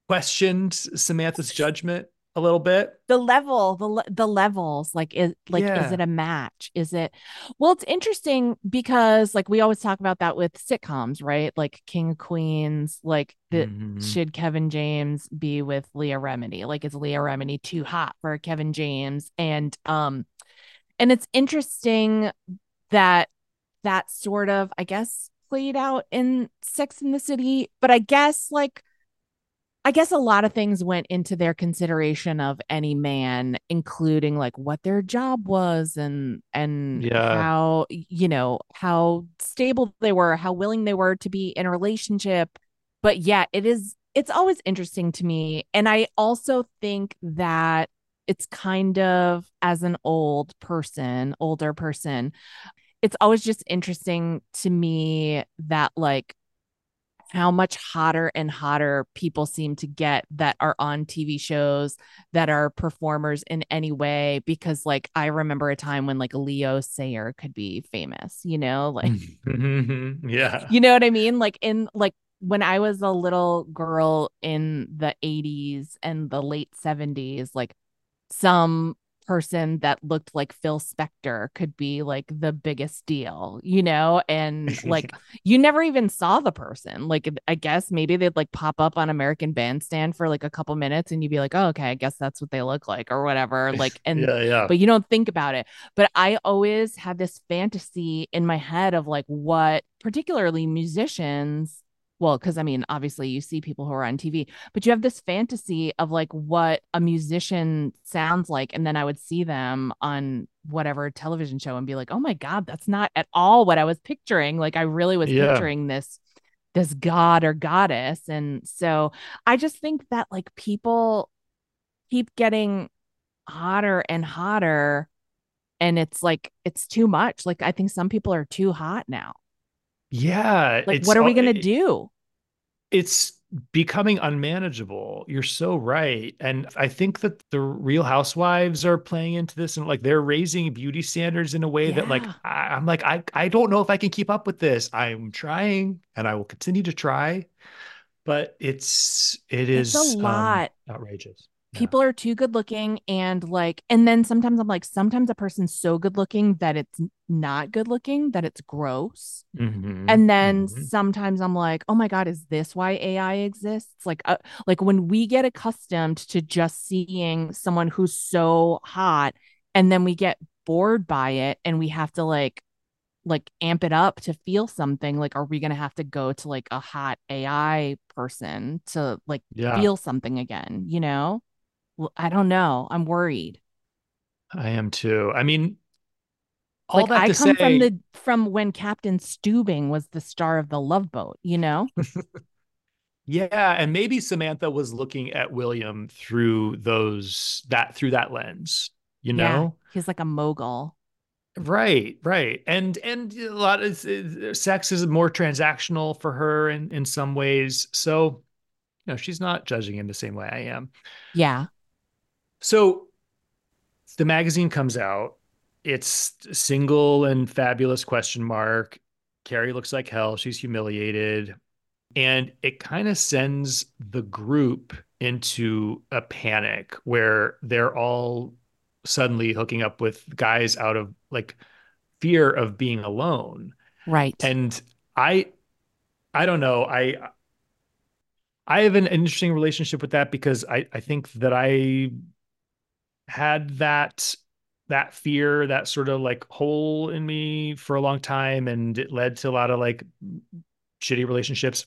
questioned samantha's judgment a little bit? The level the the levels like is like Yeah. is it a match? Is it well it's interesting because like we always talk about that with sitcoms right? Like king of queens like the Mhm. should kevin james be with leah remini? Like is leah remini too hot for kevin james? And um and it's interesting that that sort of i guess played out in sex in the city but i guess like I guess a lot of things went into their consideration of any man, including like what their job was and and Yeah. how you know how stable they were, how willing they were to be in a relationship. But yeah, it is it's always interesting to me. And I also think that it's kind of as an old person, older person, it's always just interesting to me that like how much hotter and hotter people seem to get that are on TV shows that are performers in any way because like I remember a time when like Leo Sayer could be famous, you know, like Mhm. yeah you know what I mean? Like in like when I was a little girl in the 80s and the late 70s, like some person that looked like Phil Spector could be like the biggest deal, you know? And like you never even saw the person. Like I guess maybe they'd like pop up on American Bandstand for like a couple minutes and you'd be like, oh, okay, I guess that's what they look like or whatever. Like, and yeah, yeah. but you don't think about it. But I always had this fantasy in my head of like what particularly musicians well because i mean obviously you see people who are on tv but you have this fantasy of like what a musician sounds like and then i would see them on whatever television show and be like oh my god that's not at all what i was picturing. Like i really was Yeah. picturing this this god or goddess and so i just think that like people keep getting hotter and hotter and it's like it's too much. Like i think some people are too hot now yeah. like what are we going to do It's becoming unmanageable. You're so right. And I think that the real housewives are playing into this and like they're raising beauty standards in a way that like I, I'm like, I, I don't know if I can keep up with this. I'm trying and I will continue to try, but it's it It's is a um, lot. Outrageous. Yeah. people are too good looking and like and then sometimes i'm like sometimes a person's so good looking that it's not good looking that it's gross Mhm, and then mhm. sometimes i'm like oh my god is this why ai exists like uh, like when we get accustomed to just seeing someone who's so hot and then we get bored by it and we have to like like amp it up to feel something like are we going to have to go to like a hot ai person to like yeah, feel something again you know i don't know i'm worried I am too. I mean, all like that i come say, from the from when captain Stubing was the star of the love boat you know Yeah, and maybe Samantha was looking at William through those that through that lens, you Yeah. know? he's like a mogul Right, right. And and a lot of sex is more transactional for her in in some ways. So, you know, she's not judging him the same way I am. yeah So the magazine comes out. It's single and fabulous question mark. Carrie looks like hell. She's humiliated. And it kind of sends the group into a panic where they're all suddenly hooking up with guys out of like fear of being alone. right And I I don't know. I I have an interesting relationship with that because I I think that I had that that fear, that sort of like hole in me for a long time and it led to a lot of like shitty relationships.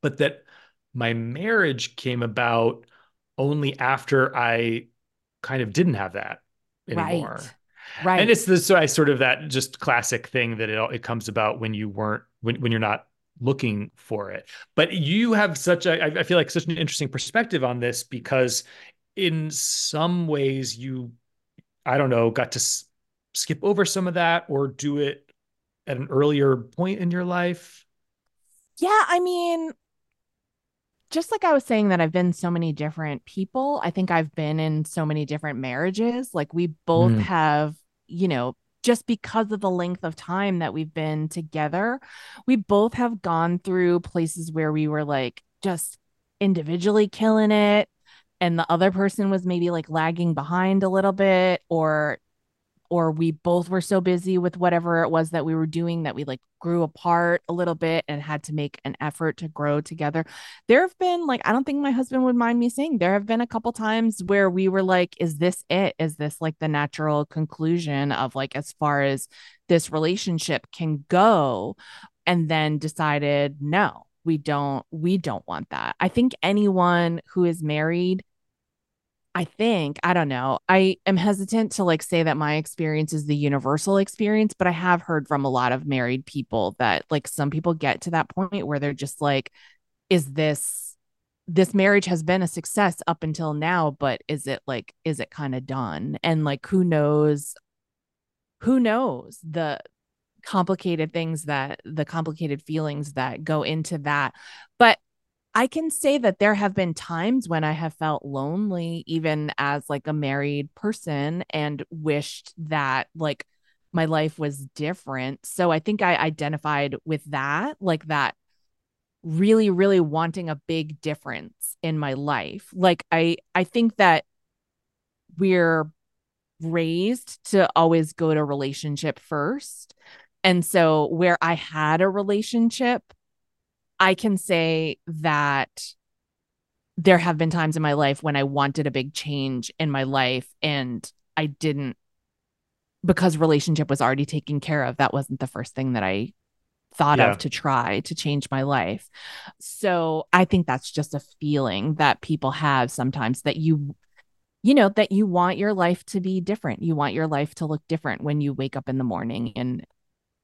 But that my marriage came about only after I kind of didn't have that anymore. right right And it's the so I sort of that just classic thing that it all it comes about when you weren't when when you're not looking for it. But you have such a I feel like such an interesting perspective on this because in some ways you I don't know got to s- skip over some of that or do it at an earlier point in your life. Yeah, I mean, just like I was saying that I've been so many different people, I think I've been in so many different marriages. Like we both Mm. have, you know, just because of the length of time that we've been together, we both have gone through places where we were like just individually killing it and the other person was maybe like lagging behind a little bit or or we both were so busy with whatever it was that we were doing that we like grew apart a little bit and had to make an effort to grow together. There have been like I don't think my husband would mind me saying there have been a couple times where we were like is this it? Is this like the natural conclusion of like as far as this relationship can go and then decided no. We don't we don't want that. I think anyone who is married I think, I don't know. I am hesitant to like say that my experience is the universal experience, but I have heard from a lot of married people that like some people get to that point where they're just like, is this this marriage has been a success up until now, but is it like, is it kind of done? And like who knows, who knows the complicated things that the complicated feelings that go into that. But I can say that there have been times when I have felt lonely, even as like a married person, and wished that like my life was different. So I think I identified with that, like that really, really wanting a big difference in my life. Like I I think that we're raised to always go to relationship first. And so where I had a relationship, I can say that there have been times in my life when I wanted a big change in my life and I didn't because relationship was already taken care of. That wasn't the first thing that I thought yeah. of to try to change my life. So I think that's just a feeling that people have sometimes that you you know that you want your life to be different. You want your life to look different when you wake up in the morning and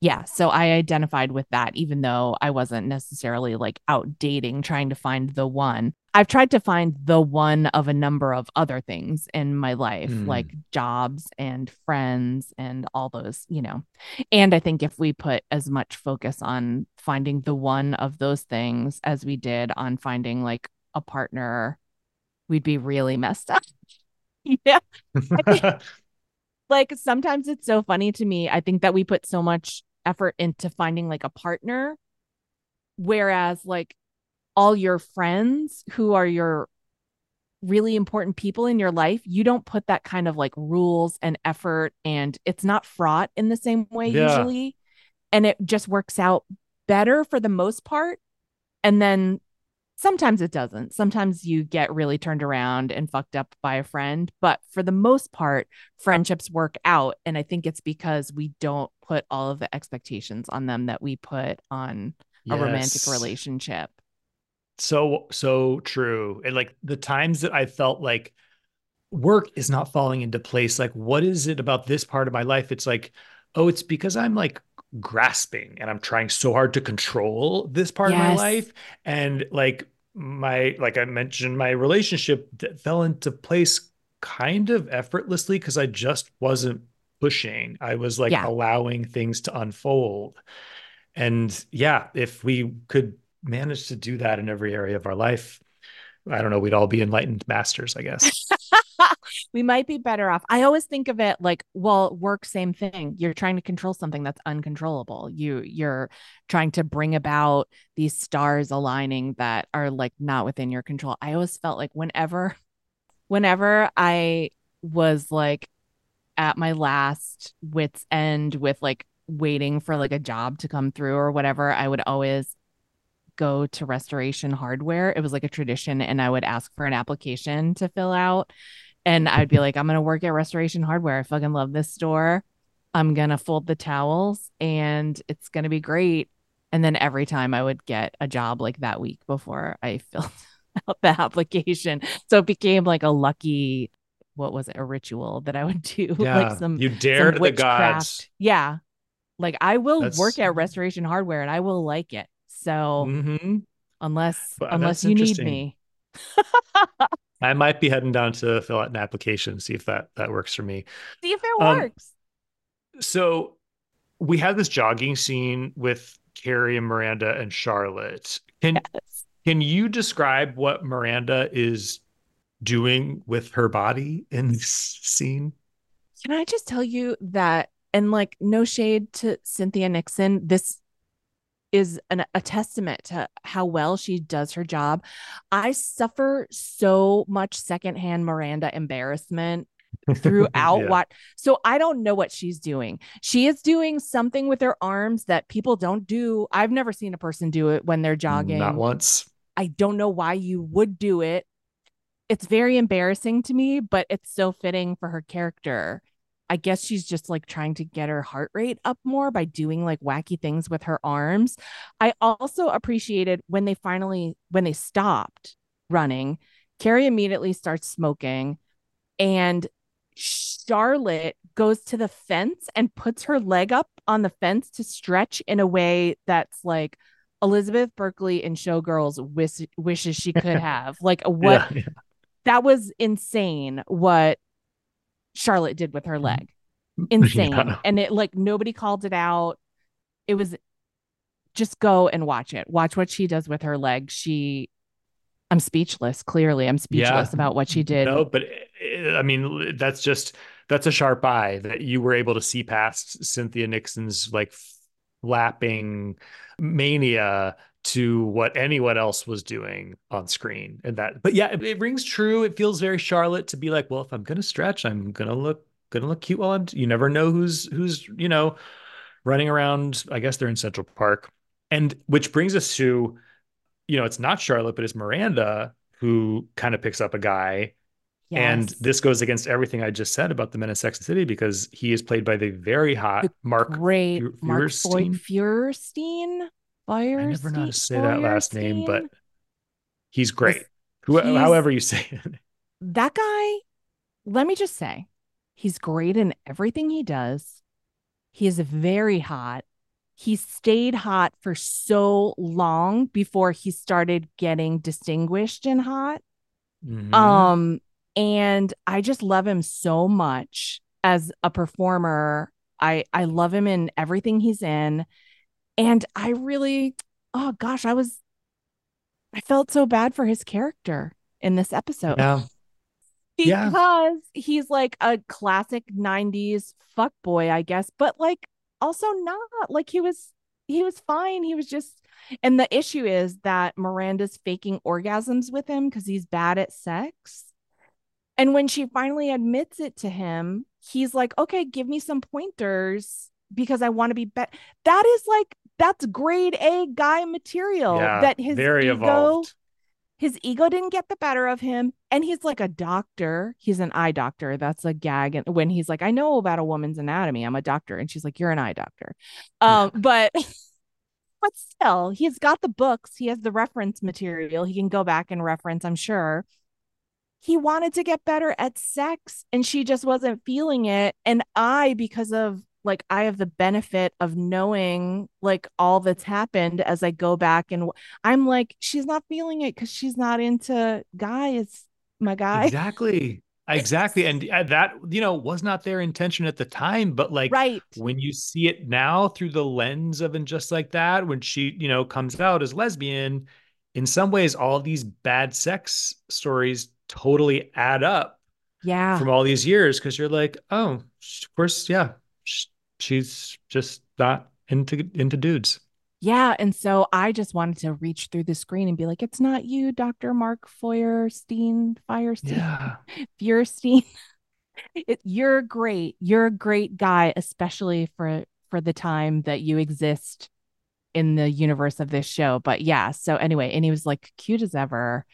yeah, so I identified with that even though I wasn't necessarily like out dating trying to find the one. I've tried to find the one of a number of other things in my life, mm. like jobs and friends and all those, you know. And I think if we put as much focus on finding the one of those things as we did on finding like a partner, we'd be really messed up. yeah. like sometimes it's so funny to me. I think that we put so much effort into finding like a partner. Whereas, like, all your friends who are your really important people in your life, you don't put that kind of like rules and effort, and it's not fraught in the same way yeah. usually. And it just works out better for the most part. And then sometimes it doesn't. Sometimes you get really turned around and fucked up by a friend. But for the most part, friendships work out. And I think it's because we don't put all of the expectations on them that we put on yes. a romantic relationship so so true and like the times that i felt like work is not falling into place like what is it about this part of my life it's like oh it's because i'm like grasping and i'm trying so hard to control this part yes. of my life and like my like i mentioned my relationship fell into place kind of effortlessly because i just wasn't pushing i was like yeah. allowing things to unfold and yeah if we could manage to do that in every area of our life, I don't know, we'd all be enlightened masters, I guess. We might be better off. I always think of it like, well, work same thing. You're trying to control something that's uncontrollable. You you're trying to bring about these stars aligning that are like not within your control. I always felt like whenever whenever I was like at my last wits end with like waiting for like a job to come through or whatever, I would always go to restoration hardware. It was like a tradition, and I would ask for an application to fill out. And I'd be like, I'm going to work at restoration hardware. I fucking love this store. I'm going to fold the towels and it's going to be great. And then every time I would get a job like that week before I filled out the application. So it became like a lucky, what was it, a ritual that I would do. Yeah, like some you dared some the gods. Yeah. Like I will That's... work at restoration hardware and I will like it. So mm-hmm. unless unless you need me. I might be heading down to fill out an application, see if that that works for me. See if it um, works. So we have this jogging scene with Carrie and Miranda and Charlotte. Can yes. can you describe what Miranda is doing with her body in this scene? Can I just tell you that and like no shade to Cynthia Nixon, this is an, a testament to how well she does her job. I suffer so much secondhand Miranda embarrassment throughout yeah. what so I don't know what she's doing. She is doing something with her arms that people don't do. I've never seen a person do it when they're jogging. Not once. I don't know why you would do it. It's very embarrassing to me, but it's so fitting for her character. I guess she's just like trying to get her heart rate up more by doing like wacky things with her arms. I also appreciated when they finally when they stopped running, Carrie immediately starts smoking and Charlotte goes to the fence and puts her leg up on the fence to stretch in a way that's like Elizabeth Berkley in Showgirls wish, wishes she could have. like what yeah, yeah. that was insane what Charlotte did with her mm-hmm. leg. Insane. Yeah. And it like nobody called it out. It was just go and watch it. Watch what she does with her leg. She I'm speechless. Clearly, I'm speechless yeah. about what she did. No, but I mean, that's just that's a sharp eye that you were able to see past Cynthia Nixon's like flapping mania to what anyone else was doing on screen and that but yeah it, it, rings true it feels very charlotte to be like well if i'm gonna stretch i'm gonna look gonna look cute while I'm. You never know who's who's you know running around. I guess they're in Central Park, and which brings us to, you know, it's not Charlotte, but it's Miranda who kind of picks up a guy. Yes. And this goes against everything I just said about the men in Sex and City because he is played by the very hot The Mark great Feu- Mark Feuerstein. Feuerstein. Feuerstein. I never know how to say that last name, but he's great. Who, he's- however you say it. that guy, let me just say, he's great in everything he does. He is very hot. He stayed hot for so long before he started getting distinguished and hot. Mhm. Um, and I just love him so much as a performer. I I love him in everything he's in. And I really, oh gosh, I was I felt so bad for his character in this episode yeah. Yeah. because he's like a classic 90s fuck boy, I guess, but like also not like he was he was fine. He was just and the issue is that Miranda's faking orgasms with him because he's bad at sex. And when she finally admits it to him, he's like, okay, give me some pointers because I want to be better. That is like that's grade A guy material Yeah. that his very ego evolved. his ego didn't get the better of him and he's like a doctor. He's an eye doctor. That's a gag and when he's like i know about a woman's anatomy. I'm a doctor. And she's like you're an eye doctor. Um but but still he's got the books. He has the reference material. He can go back and reference i'm sure. He wanted to get better at sex and she just wasn't feeling it. And i because of like i have the benefit of knowing like all that's happened as i go back and i'm like she's not feeling it because she's not into guys my guy Exactly. Exactly. And uh, that, you know, was not their intention at the time, but like right when you see it now through the lens of and just like that, when she, you know, comes out as lesbian, in some ways, all these bad sex stories totally add up yeah from all these years because you're like, oh, of course, yeah, she's just not into into dudes. yeah and so i just wanted to reach through the screen and be like it's not you dr mark feuerstein firestein Yeah. Feuerstein. It, you're great. You're a great guy, especially for for the time that you exist in the universe of this show. But yeah, so anyway, and he was like cute as ever.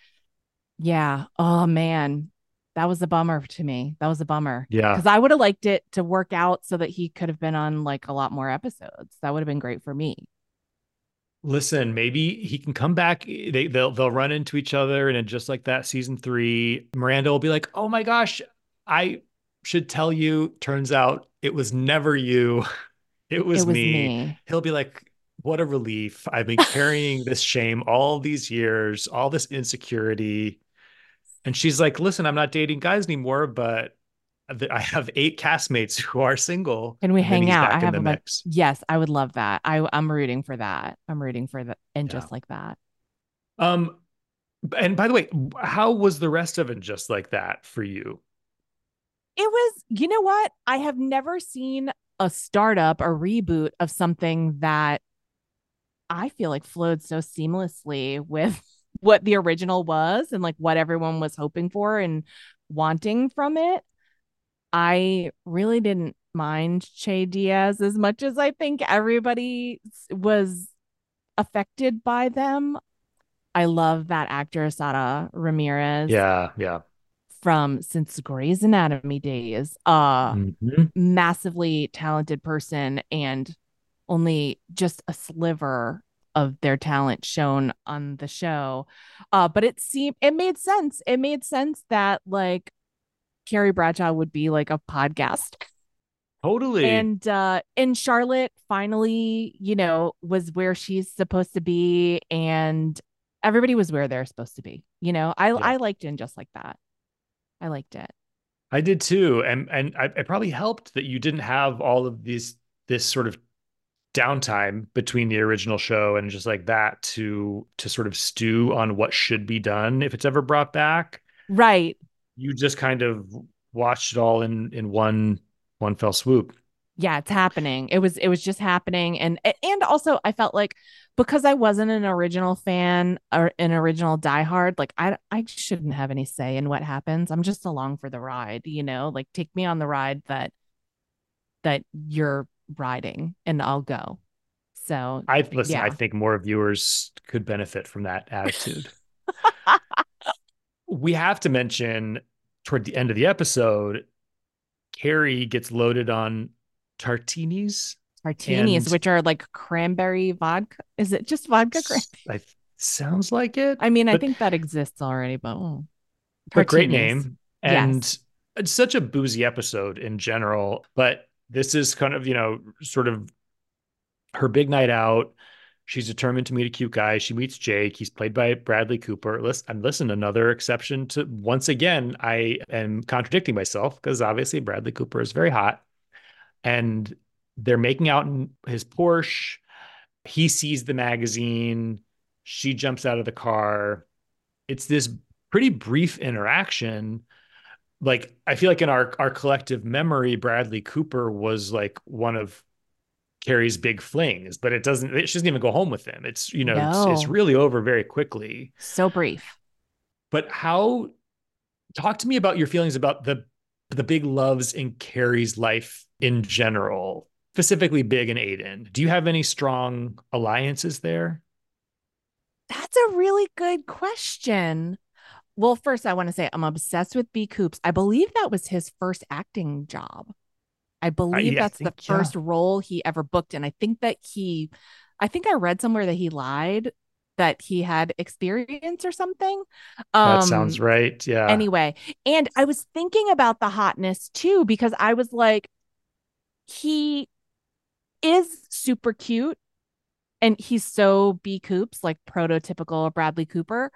Yeah. Oh man. That was a bummer to me. That was a bummer. Yeah. Because I would have liked it to work out so that he could have been on like a lot more episodes. That would have been great for me. Listen, maybe he can come back. Eh, they they'll they'll run into each other, and then just like that, season three, Miranda will be like, "Oh my gosh, I should tell you. Turns out it was never you. It was, it was me. me. He'll be like, "What a relief! I've been carrying this shame all these years, all this insecurity." And she's like, "Listen, I'm not dating guys anymore, but I have eight castmates who are single. Can we hang out? I have a mix. Yes, I would love that. I I'm rooting for that. I'm rooting for that and Yeah. just like that. Um, and by the way, how was the rest of it just like that for you? It was, you know what? I have never seen a startup, a reboot of something that I feel like flowed so seamlessly with what the original was and like what everyone was hoping for and wanting from it. I really didn't mind Che Diaz as much as I think everybody was affected by them. I love that actor, Sara Ramirez Yeah, yeah. from since Grey's Anatomy days. Uh Mhm. massively talented person and only just a sliver of their talent shown on the show. Uh but it seemed it made sense. It made sense that like Carrie Bradshaw would be like a podcast. Totally. And uh and Charlotte finally, you know, was where she's supposed to be and everybody was where they're supposed to be. You know, I Yeah. I liked it just like that. I liked it. I did too, and and I, it probably helped that you didn't have all of these this sort of downtime between the original show and just like that to to sort of stew on what should be done if it's ever brought back. Right. You just kind of watched it all in in one one fell swoop. yeah, it's happening. It was it was just happening and and also I felt like because I wasn't an original fan or an original diehard, like I I shouldn't have any say in what happens. I'm just along for the ride, you know? Like take me on the ride that that you're riding and I'll go. So I listen, yeah. I think more viewers could benefit from that attitude. we have to mention toward the end of the episode, Carrie gets loaded on tartinis. Martinis, And- which are like cranberry vodka. Is it just vodka? Cran- I, sounds like it. I mean, I think that exists already, but oh. but great name and Yes. it's such a boozy episode in general but this is kind of you know sort of her big night out. She's determined to meet a cute guy. She meets jake. He's played by bradley cooper. Listen and listen another exception to once again i am contradicting myself because obviously bradley cooper is very hot and they're making out in his porsche. He sees the magazine. She jumps out of the car. It's this pretty brief interaction like i feel like in our our collective memory bradley cooper was like one of carrie's big flings but it doesn't she doesn't even go home with him. It's you know it's, it's really over very quickly. So brief. but how talk to me about your feelings about the the big loves in carrie's life in general specifically big and aiden. Do you have any strong alliances there? That's a really good question. Well, first, I want to say I'm obsessed with B. Coops. I believe that was his first acting job. I believe yeah, I that's the think, yeah. first role he ever booked. And I think that he, I think I read somewhere that he lied that he had experience or something. Um, that sounds right yeah anyway and i was thinking about the hotness too because i was like he is super cute and he's so b coops like prototypical bradley cooper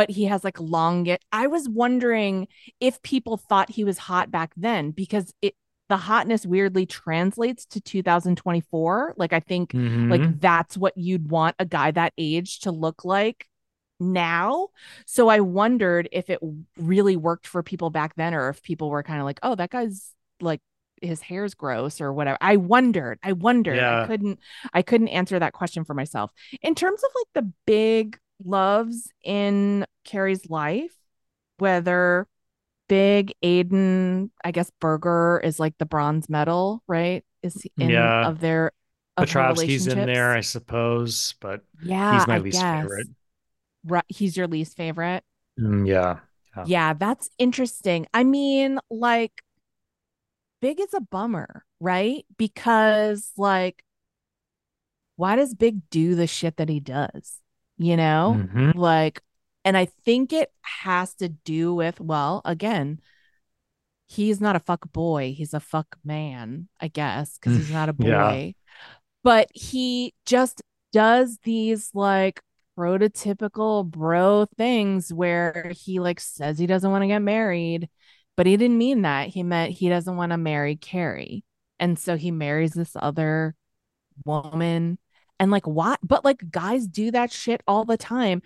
but he has like long it i was wondering if people thought he was hot back then because it the hotness weirdly translates to 2024 like i think Mhm. like that's what you'd want a guy that age to look like now. So I wondered if it really worked for people back then or if people were kind of like, "Oh, that guy's like his hair's gross or whatever." I wondered. I wondered. Yeah. I couldn't I couldn't answer that question for myself. In terms of like the big loves in Carrie's life, whether Big Aiden, I guess Berger is like the bronze medal, right? Is in Yeah. of their of Petrovsky's in there, I suppose, but Yeah, he's my I least guess. favorite. Right, he's your least favorite. Mm, yeah. Yeah. Yeah, that's interesting. I mean, like, Big is a bummer, right? Because, like, why does Big do the shit that he does? You know, Mhm. like, and I think it has to do with, well, again, he's not a fuck boy, he's a fuck man, I guess, because he's not a boy. Yeah. But he just does these like prototypical bro things where he like says he doesn't want to get married, but he didn't mean that. He meant he doesn't want to marry Carrie. And so he marries this other woman. And like, why? But like, guys do that shit all the time.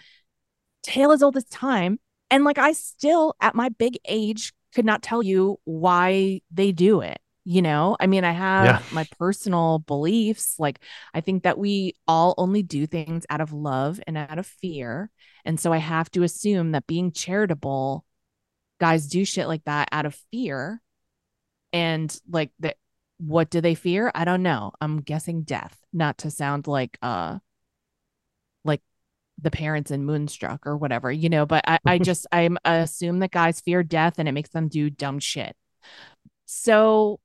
Tale as old as time. And like, I still, at my big age, could not tell you why they do it. You know, I mean, I have Yeah. my personal beliefs. Like, I think that we all only do things out of love and out of fear. And so I have to assume that being charitable, guys do shit like that out of fear. And like that, what do they fear? I don't know. I'm guessing death, not to sound like uh like the parents in Moonstruck or whatever, you know, but I, I just I'm assume that guys fear death and it makes them do dumb shit. So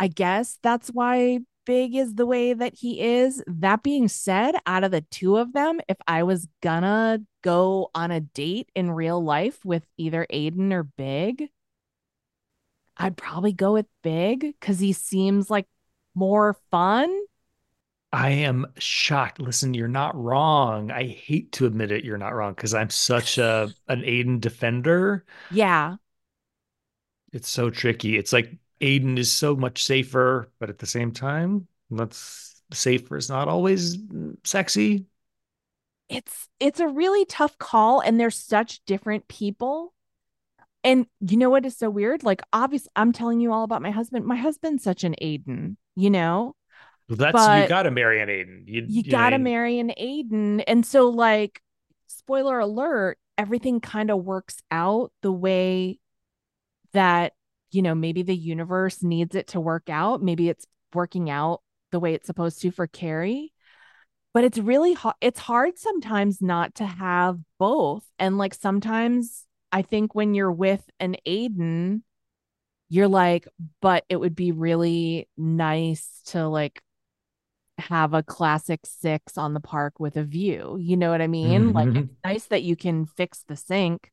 I guess that's why Big is the way that he is. That being said, out of the two of them, if I was gonna go on a date in real life with either Aiden or Big, I'd probably go with Big because he seems like more fun. I am shocked. Listen, you're not wrong. I hate to admit it, you're not wrong because I'm such a an Aiden defender. Yeah. It's so tricky. It's like Aiden is so much safer, but at the same time, that's safer is not always sexy. it's it's a really tough call and they're such different people and you know what is so weird like obviously i'm telling you all about my husband my husband's such an aiden you know? Well, that's But- you got to marry an Aiden. You, you know, gotta you- marry an Aiden. And so, like, spoiler alert, everything kind of works out the way that, you know, maybe the universe needs it to work out. Maybe it's working out the way it's supposed to for Carrie. But it's really hard. It's hard sometimes not to have both. And like sometimes I think when you're with an Aiden, you're like, but it would be really nice to like have a classic six on the park with a view. You know what I mean? Like Mhm. it's nice that you can fix the sink.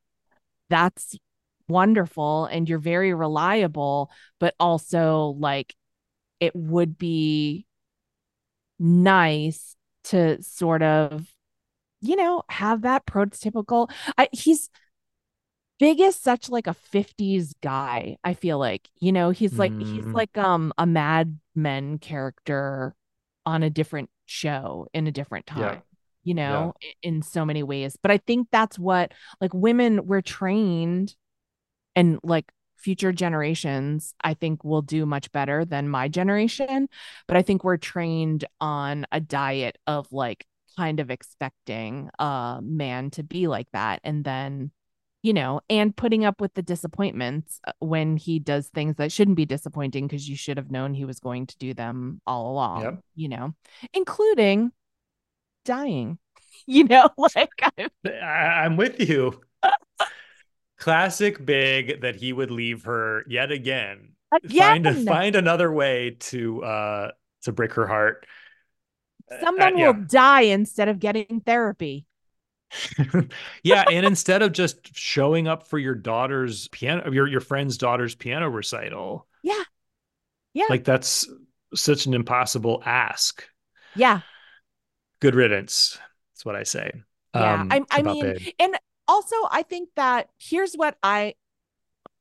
That's wonderful and you're very reliable, but also like it would be nice to sort of you know have that prototypical I, he's big is such like a 50s guy i feel like you know he's like he's Mhm. like um a mad men character on a different show in a different Yeah. time you know i- in so many ways but i think that's what like women we're trained and like future generations i think will do much better than my generation but i think we're trained on a diet of like kind of expecting a man to be like that and then you know and putting up with the disappointments uh, when he does things that shouldn't be disappointing because you should have known he was going to do them all along Yep. you know including dying you know like I- I, I'm with you. Classic big that he would leave her yet again. Find a, Again! find another way to uh to break her heart. Uh, someone yeah. will die instead of getting therapy yeah, and instead of just showing up for your daughter's piano, your your friend's daughter's piano recital, yeah yeah like that's such an impossible ask. yeah Good riddance. That's what I say. Yeah, um, I, I mean, Babe. and also I think that here's what I,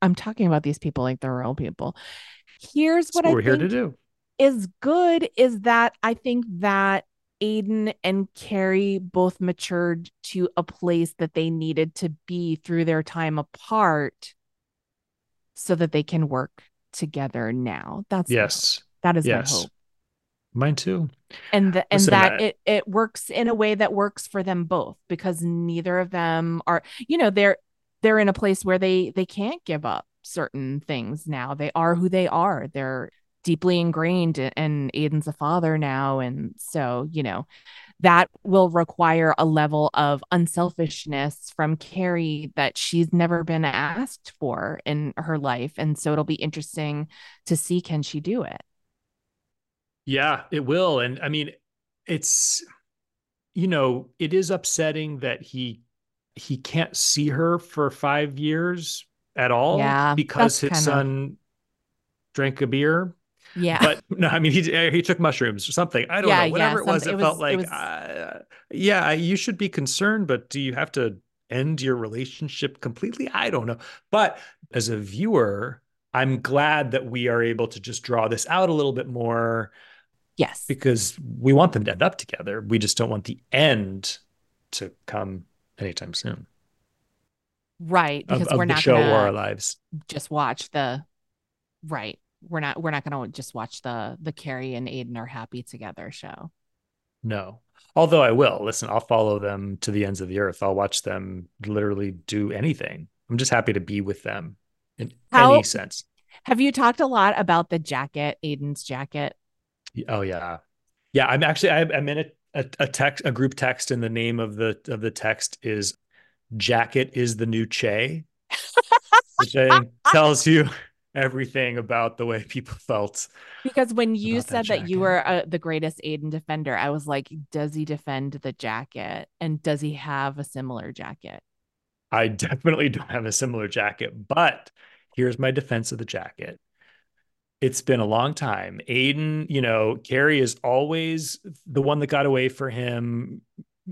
I'm talking about these people like they're real people. Here's what what I we're here to do. is good is that I think that Aiden and Carrie both matured to a place that they needed to be through their time apart, so that they can work together now. That's my. Yes. that is my Yes. hope. Mine too. and the, and Listen, that I- it it works in a way that works for them both because neither of them are you know they're they're in a place where they they can't give up certain things now they are who they are they're deeply ingrained in- and Aiden's a father now and so you know that will require a level of unselfishness from Carrie that she's never been asked for in her life and so it'll be interesting to see can she do it Yeah, it will. And I mean, it's you know, it is upsetting that he he can't see her for five years at all Yeah, because his kinda- son drank a beer. Yeah But no, I mean he he took mushrooms or something. I don't Yeah, know. yeah, Whatever it was, it, it felt like it was- uh, yeah, you should be concerned, but do you have to end your relationship completely? I don't know. But as a viewer, I'm glad that we are able to just draw this out a little bit more yes because we want them to end up together. We just don't want the end to come anytime soon Right, because of we're not show gonna or our lives. just watch the right. We're not we're not gonna just watch the the Carrie and Aiden are happy together show. No. Although I will listen, I'll follow them to the ends of the earth. I'll watch them literally do anything. I'm just happy to be with them in How- any sense. Have you talked a lot about the jacket, Aiden's jacket? Oh yeah, yeah. I'm actually I, I'm in a, a a text a group text, and the name of the of the text is "Jacket is the new Che," which I tells you everything about the way people felt. Because when you About that said that, you were uh, the greatest Aiden defender, I was like, does he defend the jacket? And does he have a similar jacket? I definitely don't have a similar jacket, but here's my defense of the jacket. It's been a long time. Aiden, you know, Carrie is always the one that got away for him,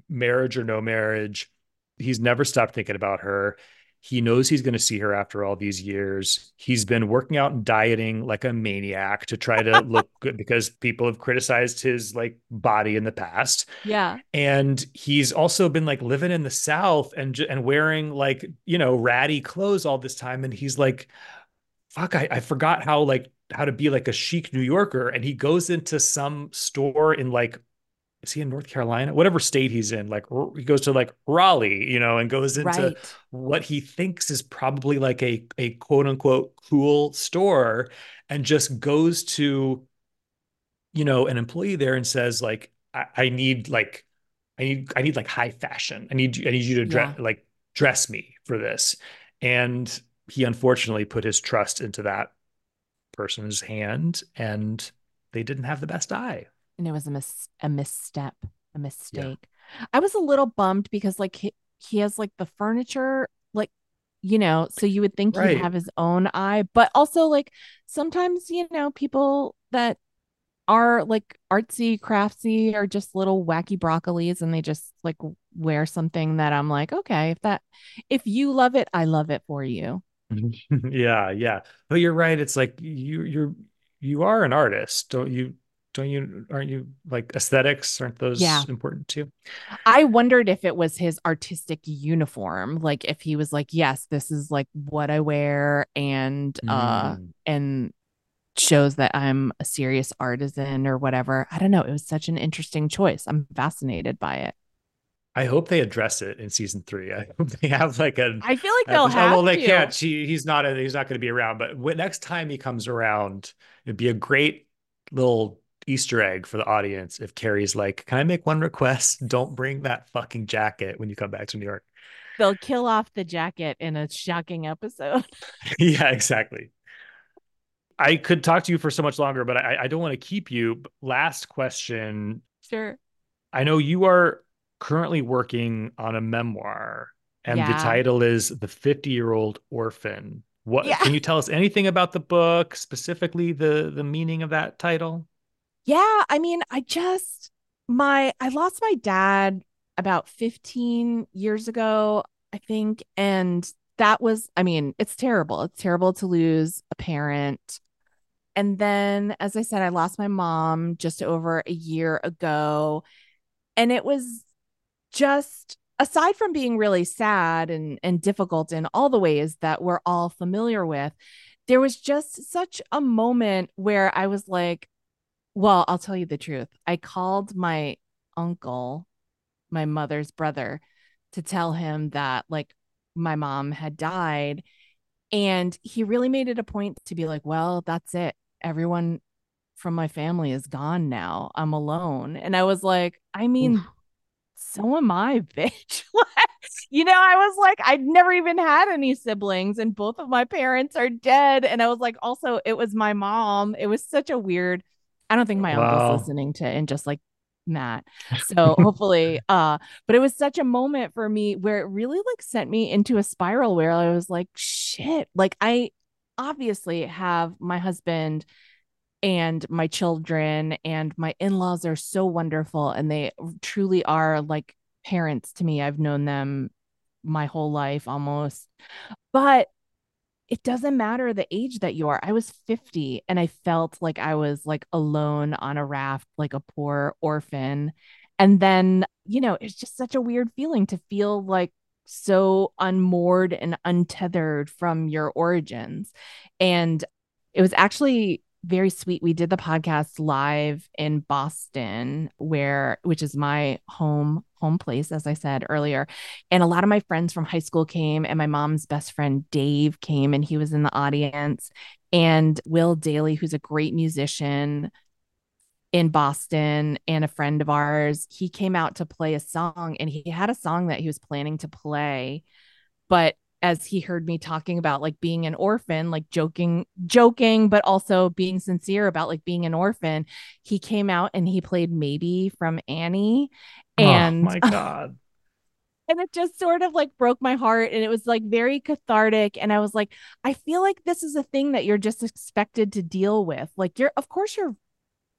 marriage or no marriage. He's never stopped thinking about her. He knows he's going to see her after all these years. He's been working out and dieting like a maniac to try to look good because people have criticized his like body in the past Yeah. and he's also been like living in the south and and wearing like you know ratty clothes all this time and he's like fuck I, I forgot how like how to be like a chic New Yorker. And he goes into some store in like, is he in North Carolina? Whatever state he's in, like he goes to like Raleigh, you know, and goes into Right. what he thinks is probably like a a quote unquote cool store and just goes to you know an employee there and says like I, I need like I need I need like high fashion. I need you I need you to dress Yeah. like dress me for this. And he unfortunately put his trust into that person's hand and they didn't have the best eye. And it was a mis- a misstep, a mistake. I was a little bummed because like he, he has like the furniture like you know, so you would think Right. he'd have his own eye, but also like sometimes you know people that are like artsy craftsy are just little wacky broccolis and they just like wear something that I'm like, okay, if that if you love it, I love it for you. yeah, yeah. But you're right. It's like you you're you are an artist, don't you? Don't you? Aren't you like aesthetics? Aren't those Yeah. important too? I wondered if it was his artistic uniform, like if he was like, yes, this is like what I wear and uh Mm. and shows that I'm a serious artisan or whatever. I don't know. It was such an interesting choice. I'm fascinated by it. I hope they address it in season three. I hope they have like a. I feel like they'll episode- have well, they to. can't. She, he's not. He's not going to be around. But when, next time he comes around, it'd be a great little Easter egg for the audience if Carrie's like, "Can I make one request? Don't bring that fucking jacket when you come back to New York." They'll kill off the jacket in a shocking episode. yeah, exactly. I could talk to you for so much longer, but I, I don't want to keep you. Last question. sure. I know you are currently working on a memoir, and the title is The 50 Year Old Orphan. What Yeah. can you tell us anything about the book, specifically the the meaning of that title? Yeah, I mean, I just my I lost my dad about 15 years ago, I think, and that was I mean, it's terrible. It's terrible to lose a parent. And then as I said, I lost my mom just over a year ago, and it was just aside from being really sad and and difficult in all the ways that we're all familiar with, there was just such a moment where I was like well, I'll tell you the truth. I called my uncle, my mother's brother, to tell him that like my mom had died. And he really made it a point to be like, well, that's it. Everyone from my family is gone now. I'm alone. And I was like, I mean, so am I, bitch. you know, I was like, I'd never even had any siblings, and both of my parents are dead. And I was like, also, it was my mom. It was such a weird. I don't think my Wow. uncle's listening to and just like Matt. So hopefully, uh, but it was such a moment for me where it really like sent me into a spiral where I was like, shit, like I obviously have my husband and my children and my in-laws are so wonderful and they truly are like parents to me. I've known them my whole life almost. But it doesn't matter the age that you are. I was 50 and I felt like I was like alone on a raft, like a poor orphan. And then, you know, it's just such a weird feeling to feel like so unmoored and untethered from your origins. And it was actually very sweet. We did the podcast live in Boston, where which is my home home place, as I said earlier. And a lot of my friends from high school came, and my mom's best friend Dave came, and he was in the audience. And Will Dailey, who's a great musician in Boston and a friend of ours, he came out to play a song, and he had a song that he was planning to play, but as he heard me talking about like being an orphan, like joking, joking, but also being sincere about like being an orphan, he came out and he played Maybe from Annie. And oh my god. and it just sort of like broke my heart and it was like very cathartic and i was like i feel like this is a thing that you're just expected to deal with like you're of course your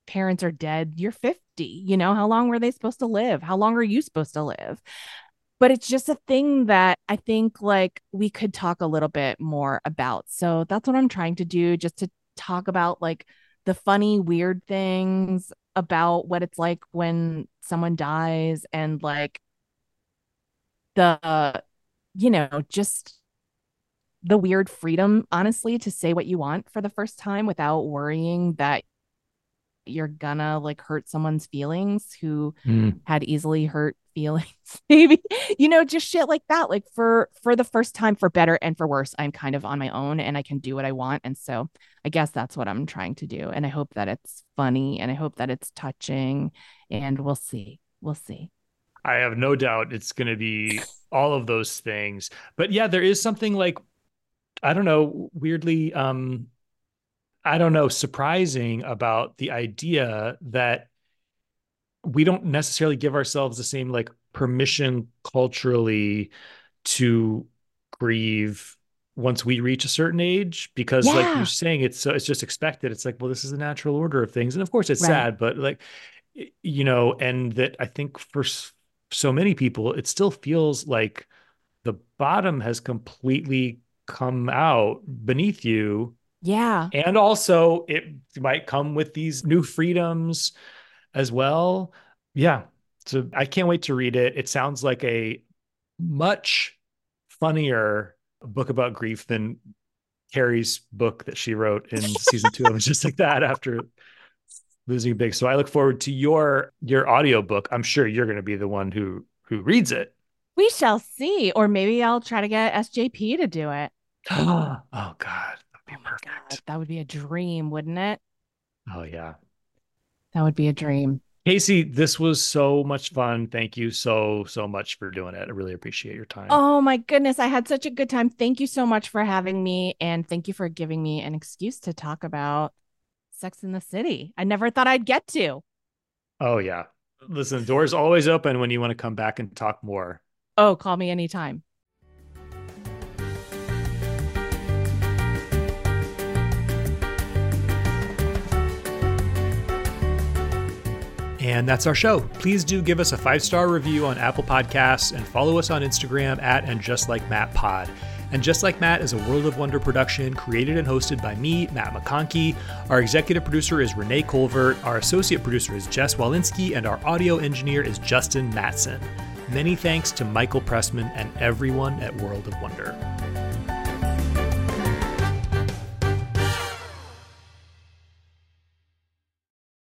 parents are dead you're 50 you know how long were they supposed to live how long are you supposed to live but it's just a thing that i think like we could talk a little bit more about so that's what i'm trying to do just to talk about like the funny weird things about what it's like when someone dies and like the uh, you know just the weird freedom, honestly, to say what you want for the first time without worrying that you're gonna like hurt someone's feelings who Mm. had easily hurt feelings maybe you know just shit like that like for for the first time for better and for worse i'm kind of on my own and i can do what i want. And so i guess that's what i'm trying to do. And i hope that it's funny and i hope that it's touching and we'll see we'll see. I have no doubt it's going to be all of those things. But yeah, there is something like I don't know, weirdly um I don't know, surprising about the idea that we don't necessarily give ourselves the same like permission culturally to grieve once we reach a certain age because like you're saying it's so it's just expected. It's like well this is the natural order of things. And of course it's Right. sad but like you know and that i think for so many people it still feels like the bottom has completely come out beneath you. Yeah. And also it might come with these new freedoms as well. Yeah. So i can't wait to read it. It sounds like a much funnier book about grief than carrie's book that she wrote in season two. It was just like that after losing a big. So i look forward to your your audiobook. I'm sure you're going to be the one who who reads it. We shall see. Or maybe i'll try to get sjp to do it. Oh god. That'd be oh my god. perfect. That would be a dream wouldn't it? Oh yeah that would be a dream Caissie, this was so much fun. Thank you so, so much for doing it. I really appreciate your time. Oh my goodness, I had such a good time. Thank you so much for having me and thank you for giving me an excuse to talk about Sex in the City. I never thought I'd get to. Oh, yeah. Listen, doors always open when you want to come back and talk more. Oh, call me anytime. And that's our show. Please do give us a five star review on Apple Podcasts and follow us on Instagram at and just like Matt Pod. And Just Like Matt is a World of Wonder production created and hosted by me, Matt McConkey. Our executive producer is Renee Colvert. Our associate producer is Jess Walensky. And our audio engineer is Justin Matson. Many thanks to Michael Pressman and everyone at World of Wonder.